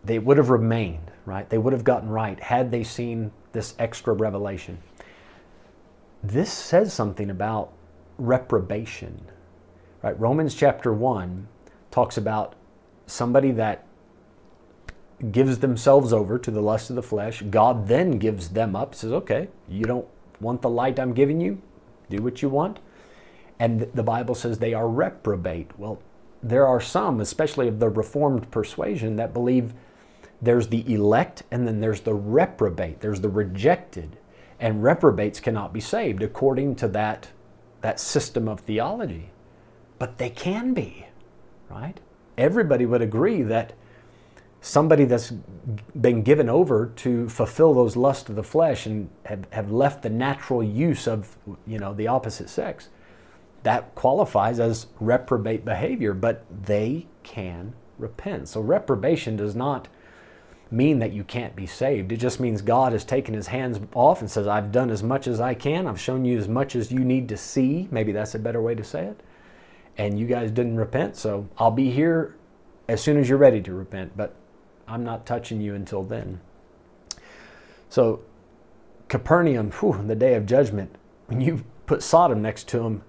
They would have remained right? They would have gotten right had they seen this extra revelation. This says something about reprobation, right? Romans chapter 1 talks about somebody that gives themselves over to the lust of the flesh. God then gives them up, says, okay, you don't want the light I'm giving you, do what you want. And the Bible says they are reprobate. Well, there are some, especially of the Reformed persuasion, that believe there's the elect and then there's the reprobate there's the rejected and reprobates cannot be saved according to that that system of theology but they can be right everybody would agree that somebody that's been given over to fulfill those lusts of the flesh and have, have left the natural use of you know the opposite sex that qualifies as reprobate behavior but they can repent so reprobation does not mean that you can't be saved. It just means God has taken his hands off and says, I've done as much as I can. I've shown you as much as you need to see. Maybe that's a better way to say it. And you guys didn't repent, so I'll be here as soon as you're ready to repent, but I'm not touching you until then. So, Capernaum, whew, the day of judgment, when you put Sodom next to him,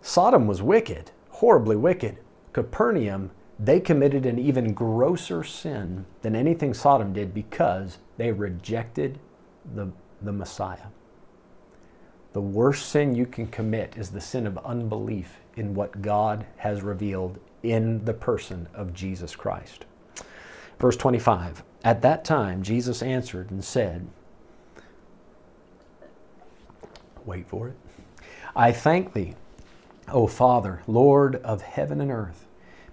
Sodom was wicked, horribly wicked. Capernaum they committed an even grosser sin than anything Sodom did because they rejected the, the Messiah. The worst sin you can commit is the sin of unbelief in what God has revealed in the person of Jesus Christ. Verse 25 At that time, Jesus answered and said, Wait for it. I thank thee, O Father, Lord of heaven and earth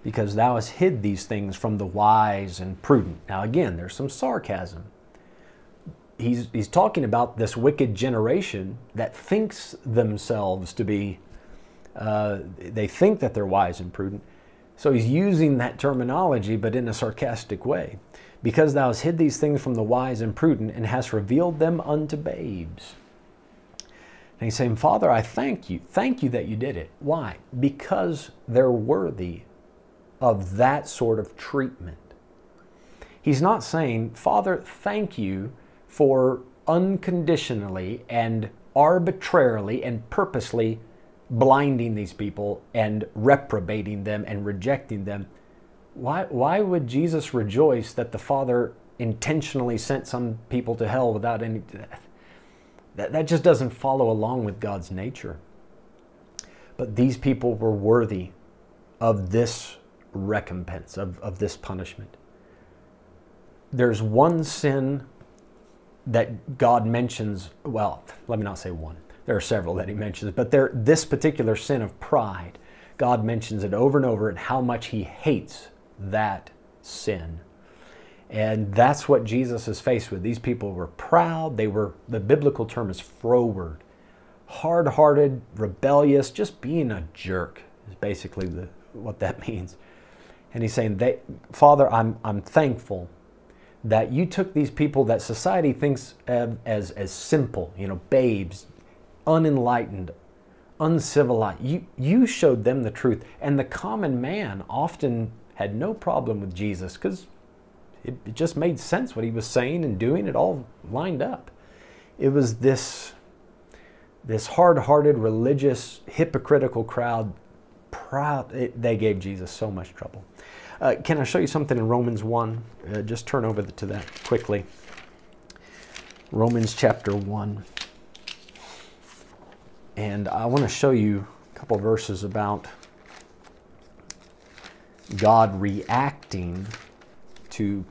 because thou hast hid these things from the wise and prudent. Now, again, there's some sarcasm. He's, he's talking about this wicked generation that thinks themselves to be, uh, they think that they're wise and prudent. So he's using that terminology, but in a sarcastic way. Because thou hast hid these things from the wise and prudent, and hast revealed them unto babes. And he's saying, Father, I thank you. Thank you that you did it. Why? Because they're worthy of that sort of treatment. He's not saying, Father, thank you for unconditionally and arbitrarily and purposely blinding these people and reprobating them and rejecting them. Why, why would Jesus rejoice that the Father intentionally sent some people to hell without any. That, that just doesn't follow along with God's nature. But these people were worthy of this recompense of, of this punishment. There's one sin that God mentions, well, let me not say one. There are several that he mentions, but there, this particular sin of pride, God mentions it over and over and how much he hates that sin. And that's what Jesus is faced with. These people were proud. They were, the biblical term is froward, hard hearted, rebellious, just being a jerk is basically the, what that means. And he's saying, they, Father, I'm, I'm thankful that you took these people that society thinks of as, as simple, you know, babes, unenlightened, uncivilized. You, you showed them the truth. And the common man often had no problem with Jesus because it, it just made sense what he was saying and doing. It all lined up. It was this, this hard hearted, religious, hypocritical crowd. Proud, it, they gave Jesus so much trouble. Uh, can I show you something in Romans 1? Uh, just turn over to that quickly. Romans chapter 1. And I want to show you a couple verses about God reacting to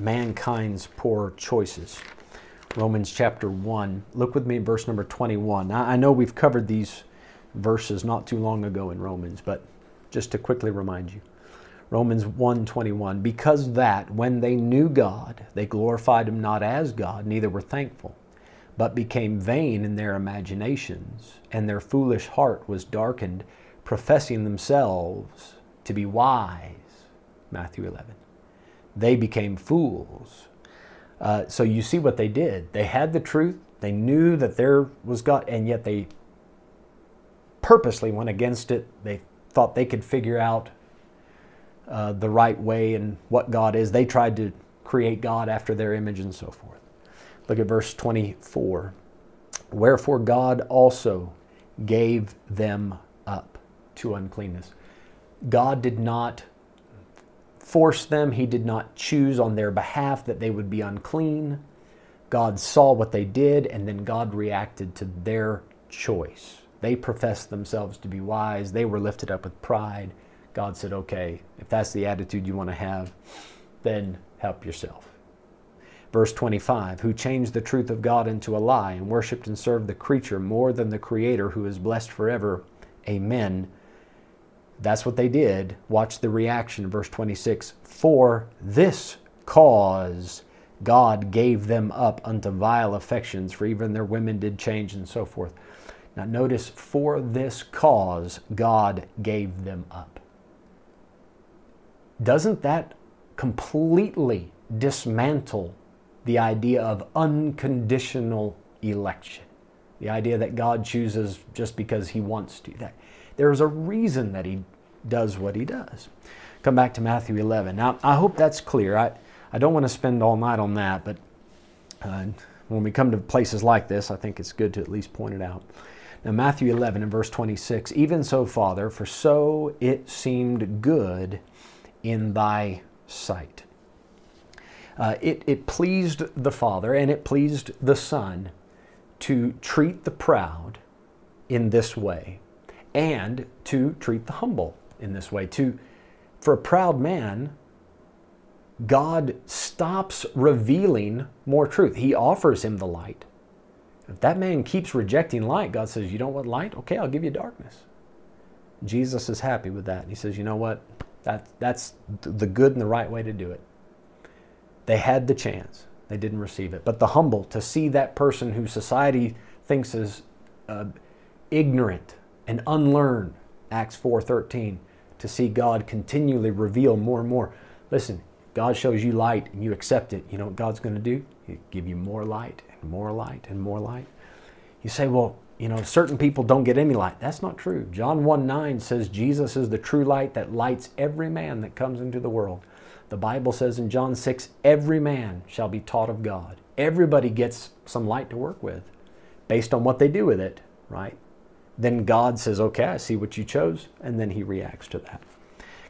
mankind's poor choices. Romans chapter 1. Look with me verse number 21. Now, I know we've covered these verses not too long ago in Romans, but just to quickly remind you. Romans 1:21 because that when they knew God they glorified him not as God neither were thankful but became vain in their imaginations and their foolish heart was darkened professing themselves to be wise Matthew 11 they became fools. Uh, so you see what they did. They had the truth. They knew that there was God and yet they purposely went against it. They thought they could figure out uh, the right way and what God is. They tried to create God after their image and so forth. Look at verse 24. Wherefore God also gave them up to uncleanness. God did not force them, He did not choose on their behalf that they would be unclean. God saw what they did, and then God reacted to their choice. They professed themselves to be wise, they were lifted up with pride God said, okay, if that's the attitude you want to have, then help yourself. Verse 25, who changed the truth of God into a lie and worshiped and served the creature more than the Creator who is blessed forever. Amen. That's what they did. Watch the reaction. Verse 26, for this cause God gave them up unto vile affections, for even their women did change and so forth. Now, notice, for this cause God gave them up doesn't that completely dismantle the idea of unconditional election? The idea that God chooses just because he wants to. That there's a reason that he does what he does. Come back to Matthew 11. Now, I hope that's clear. I, I don't want to spend all night on that, but uh, when we come to places like this, I think it's good to at least point it out. Now, Matthew 11 and verse 26 Even so, Father, for so it seemed good in thy sight. Uh, it, it pleased the Father and it pleased the Son to treat the proud in this way and to treat the humble in this way. To, for a proud man, God stops revealing more truth. He offers him the light. If that man keeps rejecting light, God says, You don't want light? Okay, I'll give you darkness. Jesus is happy with that. He says, You know what? That, that's the good and the right way to do it. They had the chance. They didn't receive it. But the humble, to see that person who society thinks is uh, ignorant and unlearned, Acts 4.13, to see God continually reveal more and more. Listen, God shows you light and you accept it. You know what God's going to do? He'll give you more light and more light and more light. You say, well, you know, certain people don't get any light. That's not true. John 1 9 says Jesus is the true light that lights every man that comes into the world. The Bible says in John 6, every man shall be taught of God. Everybody gets some light to work with based on what they do with it, right? Then God says, okay, I see what you chose, and then he reacts to that.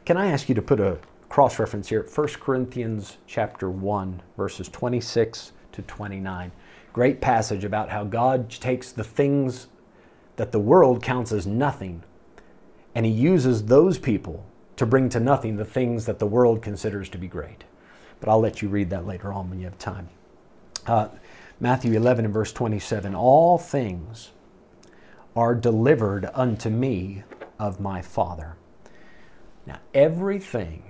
Can I ask you to put a cross reference here? 1 Corinthians chapter 1, verses 26 to 29 great passage about how God takes the things that the world counts as nothing and he uses those people to bring to nothing the things that the world considers to be great. But I'll let you read that later on when you have time. Uh, Matthew 11 and verse 27 All things are delivered unto me of my Father. Now, everything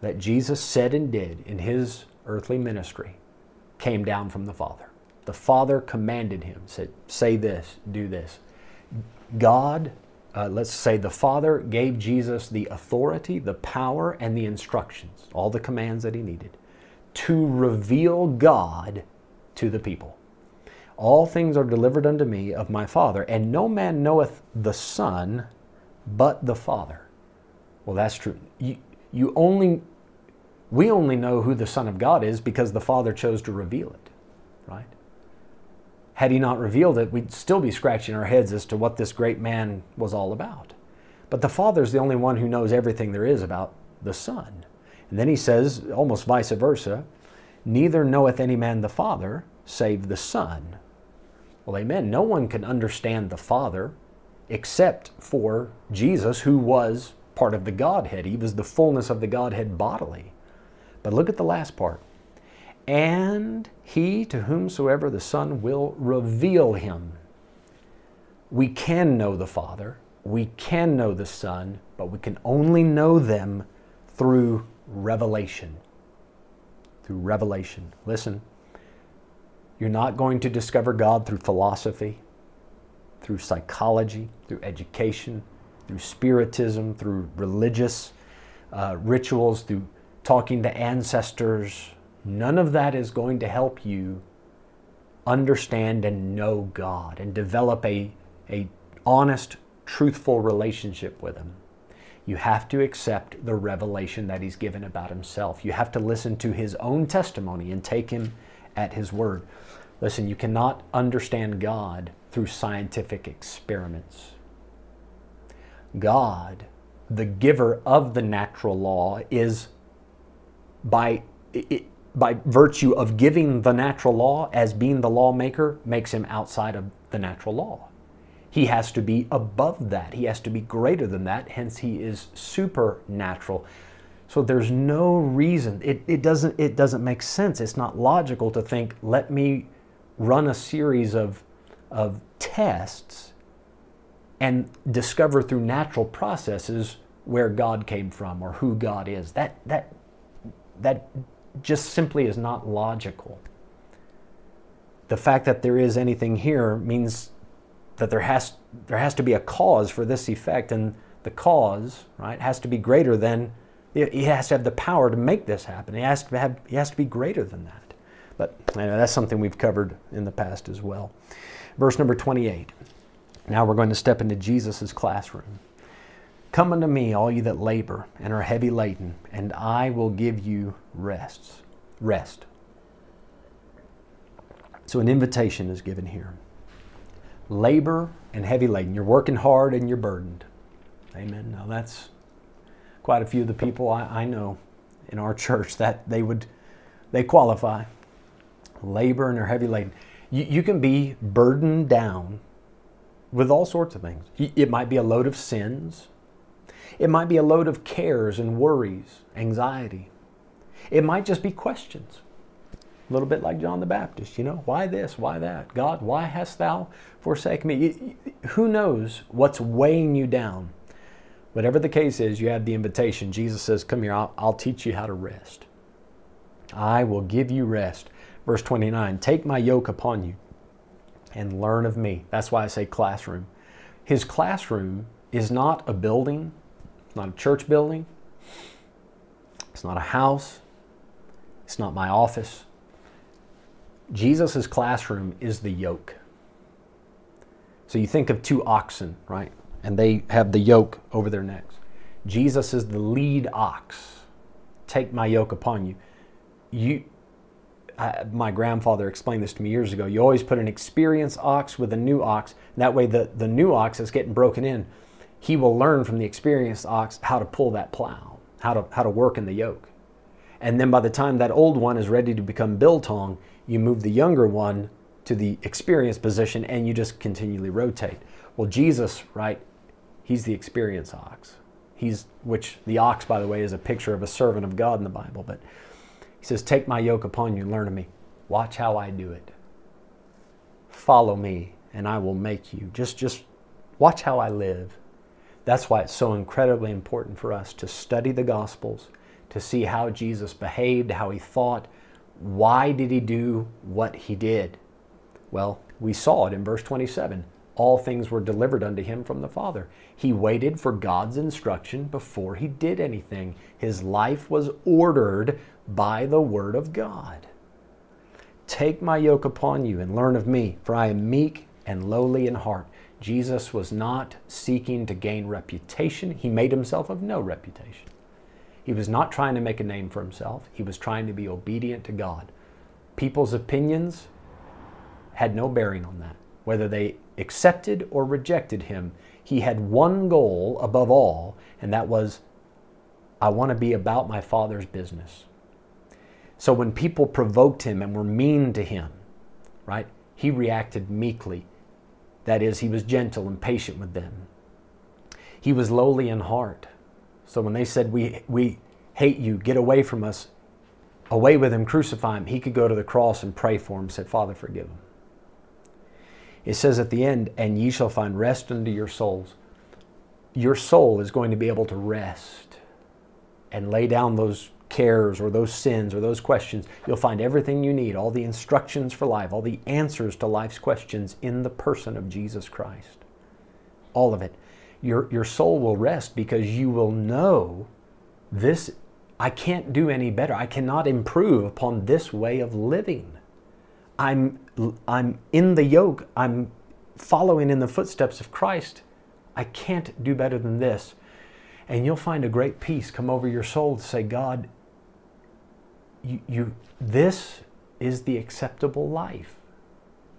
that Jesus said and did in his earthly ministry came down from the Father. The Father commanded him, said, Say this, do this. God uh, let's say the Father gave Jesus the authority, the power, and the instructions, all the commands that he needed, to reveal God to the people. All things are delivered unto me of my Father, and no man knoweth the Son but the Father. Well, that's true. You, you only, we only know who the Son of God is because the Father chose to reveal it, right? Had he not revealed it, we'd still be scratching our heads as to what this great man was all about. But the Father's the only one who knows everything there is about the Son. And then he says, almost vice versa, neither knoweth any man the Father save the Son. Well, amen. No one can understand the Father except for Jesus, who was part of the Godhead. He was the fullness of the Godhead bodily. But look at the last part. And he to whomsoever the Son will reveal him. We can know the Father, we can know the Son, but we can only know them through revelation. Through revelation. Listen, you're not going to discover God through philosophy, through psychology, through education, through spiritism, through religious uh, rituals, through talking to ancestors. None of that is going to help you understand and know God and develop a, a honest, truthful relationship with Him. You have to accept the revelation that He's given about Himself. You have to listen to His own testimony and take Him at His word. Listen, you cannot understand God through scientific experiments. God, the giver of the natural law, is by, it, by virtue of giving the natural law as being the lawmaker, makes him outside of the natural law. He has to be above that. He has to be greater than that. Hence, he is supernatural. So there's no reason. It, it, doesn't, it doesn't make sense. It's not logical to think, let me run a series of, of tests and discover through natural processes where God came from or who God is. That, that, that just simply is not logical. The fact that there is anything here means that there has, there has to be a cause for this effect, and the cause, right, has to be greater than, he has to have the power to make this happen. He has to, have, he has to be greater than that. But that's something we've covered in the past as well. Verse number 28. Now we're going to step into Jesus' classroom. Come unto me, all you that labor and are heavy laden, and I will give you rest. Rest. So an invitation is given here. Labor and heavy laden. You're working hard and you're burdened. Amen. Now that's quite a few of the people I, I know in our church that they would they qualify. Labor and are heavy laden. You, you can be burdened down with all sorts of things. It might be a load of sins. It might be a load of cares and worries, anxiety. It might just be questions. A little bit like John the Baptist, you know, why this, why that? God, why hast thou forsaken me? Who knows what's weighing you down? Whatever the case is, you have the invitation. Jesus says, Come here, I'll, I'll teach you how to rest. I will give you rest. Verse 29 Take my yoke upon you and learn of me. That's why I say classroom. His classroom is not a building, it's not a church building, it's not a house, it's not my office. Jesus' classroom is the yoke. So you think of two oxen, right? And they have the yoke over their necks. Jesus is the lead ox. Take my yoke upon you. You I, my grandfather explained this to me years ago. You always put an experienced ox with a new ox. That way, the, the new ox is getting broken in. He will learn from the experienced ox how to pull that plow, how to, how to work in the yoke. And then by the time that old one is ready to become biltong, you move the younger one to the experienced position and you just continually rotate. Well, Jesus, right, he's the experienced ox. He's, which the ox, by the way, is a picture of a servant of God in the Bible. But he says, Take my yoke upon you learn of me. Watch how I do it. Follow me, and I will make you. Just, just watch how I live. That's why it's so incredibly important for us to study the Gospels, to see how Jesus behaved, how he thought. Why did he do what he did? Well, we saw it in verse 27. all things were delivered unto him from the Father. He waited for God's instruction before he did anything. His life was ordered by the Word of God. Take my yoke upon you and learn of me, for I am meek and lowly in heart. Jesus was not seeking to gain reputation. He made himself of no reputation. He was not trying to make a name for himself. He was trying to be obedient to God. People's opinions had no bearing on that. Whether they accepted or rejected him, he had one goal above all, and that was I want to be about my Father's business. So when people provoked him and were mean to him, right, he reacted meekly. That is, he was gentle and patient with them. He was lowly in heart. So when they said, We, we hate you, get away from us, away with him, crucify him, he could go to the cross and pray for him, said, Father, forgive him. It says at the end, And ye shall find rest unto your souls. Your soul is going to be able to rest and lay down those cares or those sins or those questions, you'll find everything you need, all the instructions for life, all the answers to life's questions in the person of Jesus Christ. All of it. Your, your soul will rest because you will know this, I can't do any better. I cannot improve upon this way of living. I'm, I'm in the yoke. I'm following in the footsteps of Christ. I can't do better than this. And you'll find a great peace come over your soul to say, God, you, you, this is the acceptable life.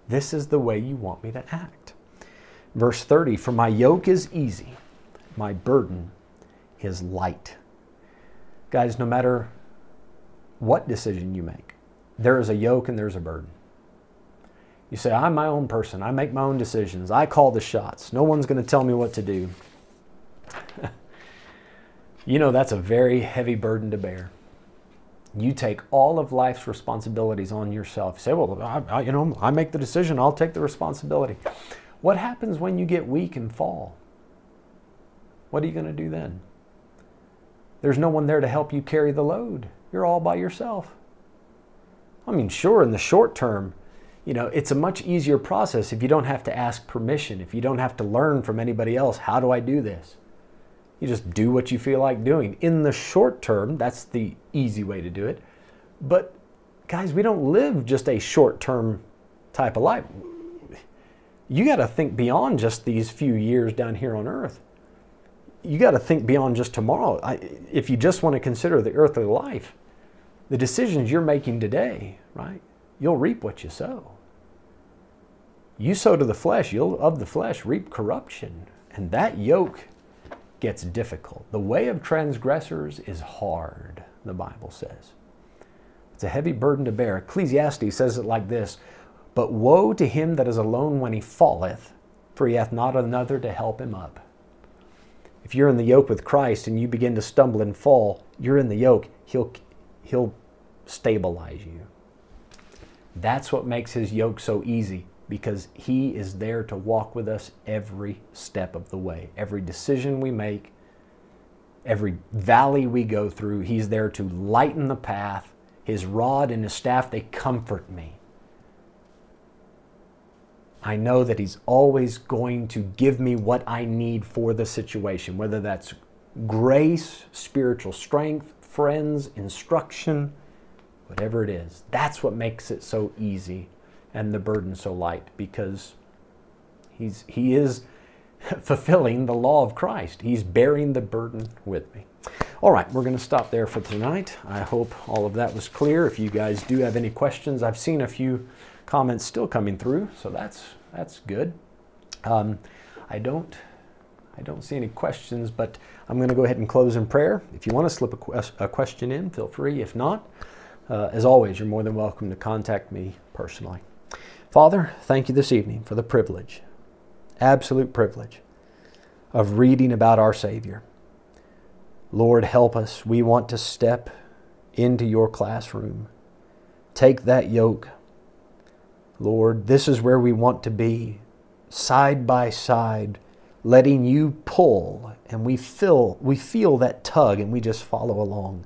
This is the way you want me to act. Verse 30 For my yoke is easy, my burden is light. Guys, no matter what decision you make, there is a yoke and there's a burden. You say, I'm my own person. I make my own decisions. I call the shots. No one's going to tell me what to do. you know, that's a very heavy burden to bear you take all of life's responsibilities on yourself. You say, well, I, I, you know, I make the decision, I'll take the responsibility. What happens when you get weak and fall? What are you going to do then? There's no one there to help you carry the load. You're all by yourself. I mean, sure, in the short term, you know, it's a much easier process if you don't have to ask permission, if you don't have to learn from anybody else, how do I do this? You just do what you feel like doing. In the short term, that's the easy way to do it. But guys, we don't live just a short term type of life. You got to think beyond just these few years down here on earth. You got to think beyond just tomorrow. I, if you just want to consider the earthly life, the decisions you're making today, right? You'll reap what you sow. You sow to the flesh, you'll of the flesh reap corruption. And that yoke gets difficult. The way of transgressors is hard, the Bible says. It's a heavy burden to bear. Ecclesiastes says it like this But woe to him that is alone when he falleth, for he hath not another to help him up. If you're in the yoke with Christ and you begin to stumble and fall, you're in the yoke. He'll, he'll stabilize you. That's what makes his yoke so easy because He is there to walk with us every step of the way. Every decision we make, every valley we go through, He's there to lighten the path. His rod and His staff, they comfort me. I know that He's always going to give me what I need for the situation, whether that's grace, spiritual strength, friends, instruction, whatever it is. That's what makes it so easy and the burden so light because he's, he is fulfilling the law of Christ. He's bearing the burden with me. All right, we're going to stop there for tonight. I hope all of that was clear. If you guys do have any questions, I've seen a few comments still coming through, so that's that's good. Um, I don't I don't see any questions, but I'm going to go ahead and close in prayer. If you want to slip a, a question in, feel free. If not, uh, as always, you're more than welcome to contact me personally. Father, thank you this evening for the privilege, absolute privilege, of reading about our Savior. Lord, help us. We want to step into your classroom. Take that yoke. Lord, this is where we want to be, side by side, letting you pull, and we feel, we feel that tug and we just follow along.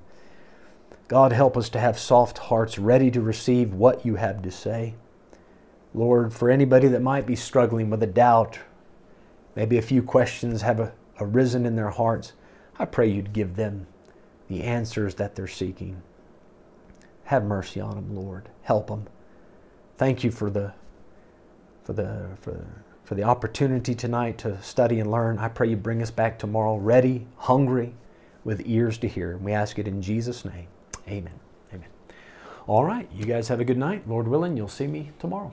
God, help us to have soft hearts ready to receive what you have to say. Lord, for anybody that might be struggling with a doubt, maybe a few questions have arisen in their hearts, I pray you'd give them the answers that they're seeking. Have mercy on them, Lord. Help them. Thank you for the for the for, for the opportunity tonight to study and learn. I pray you bring us back tomorrow ready, hungry, with ears to hear. We ask it in Jesus' name. Amen. Amen. All right. You guys have a good night. Lord willing, you'll see me tomorrow.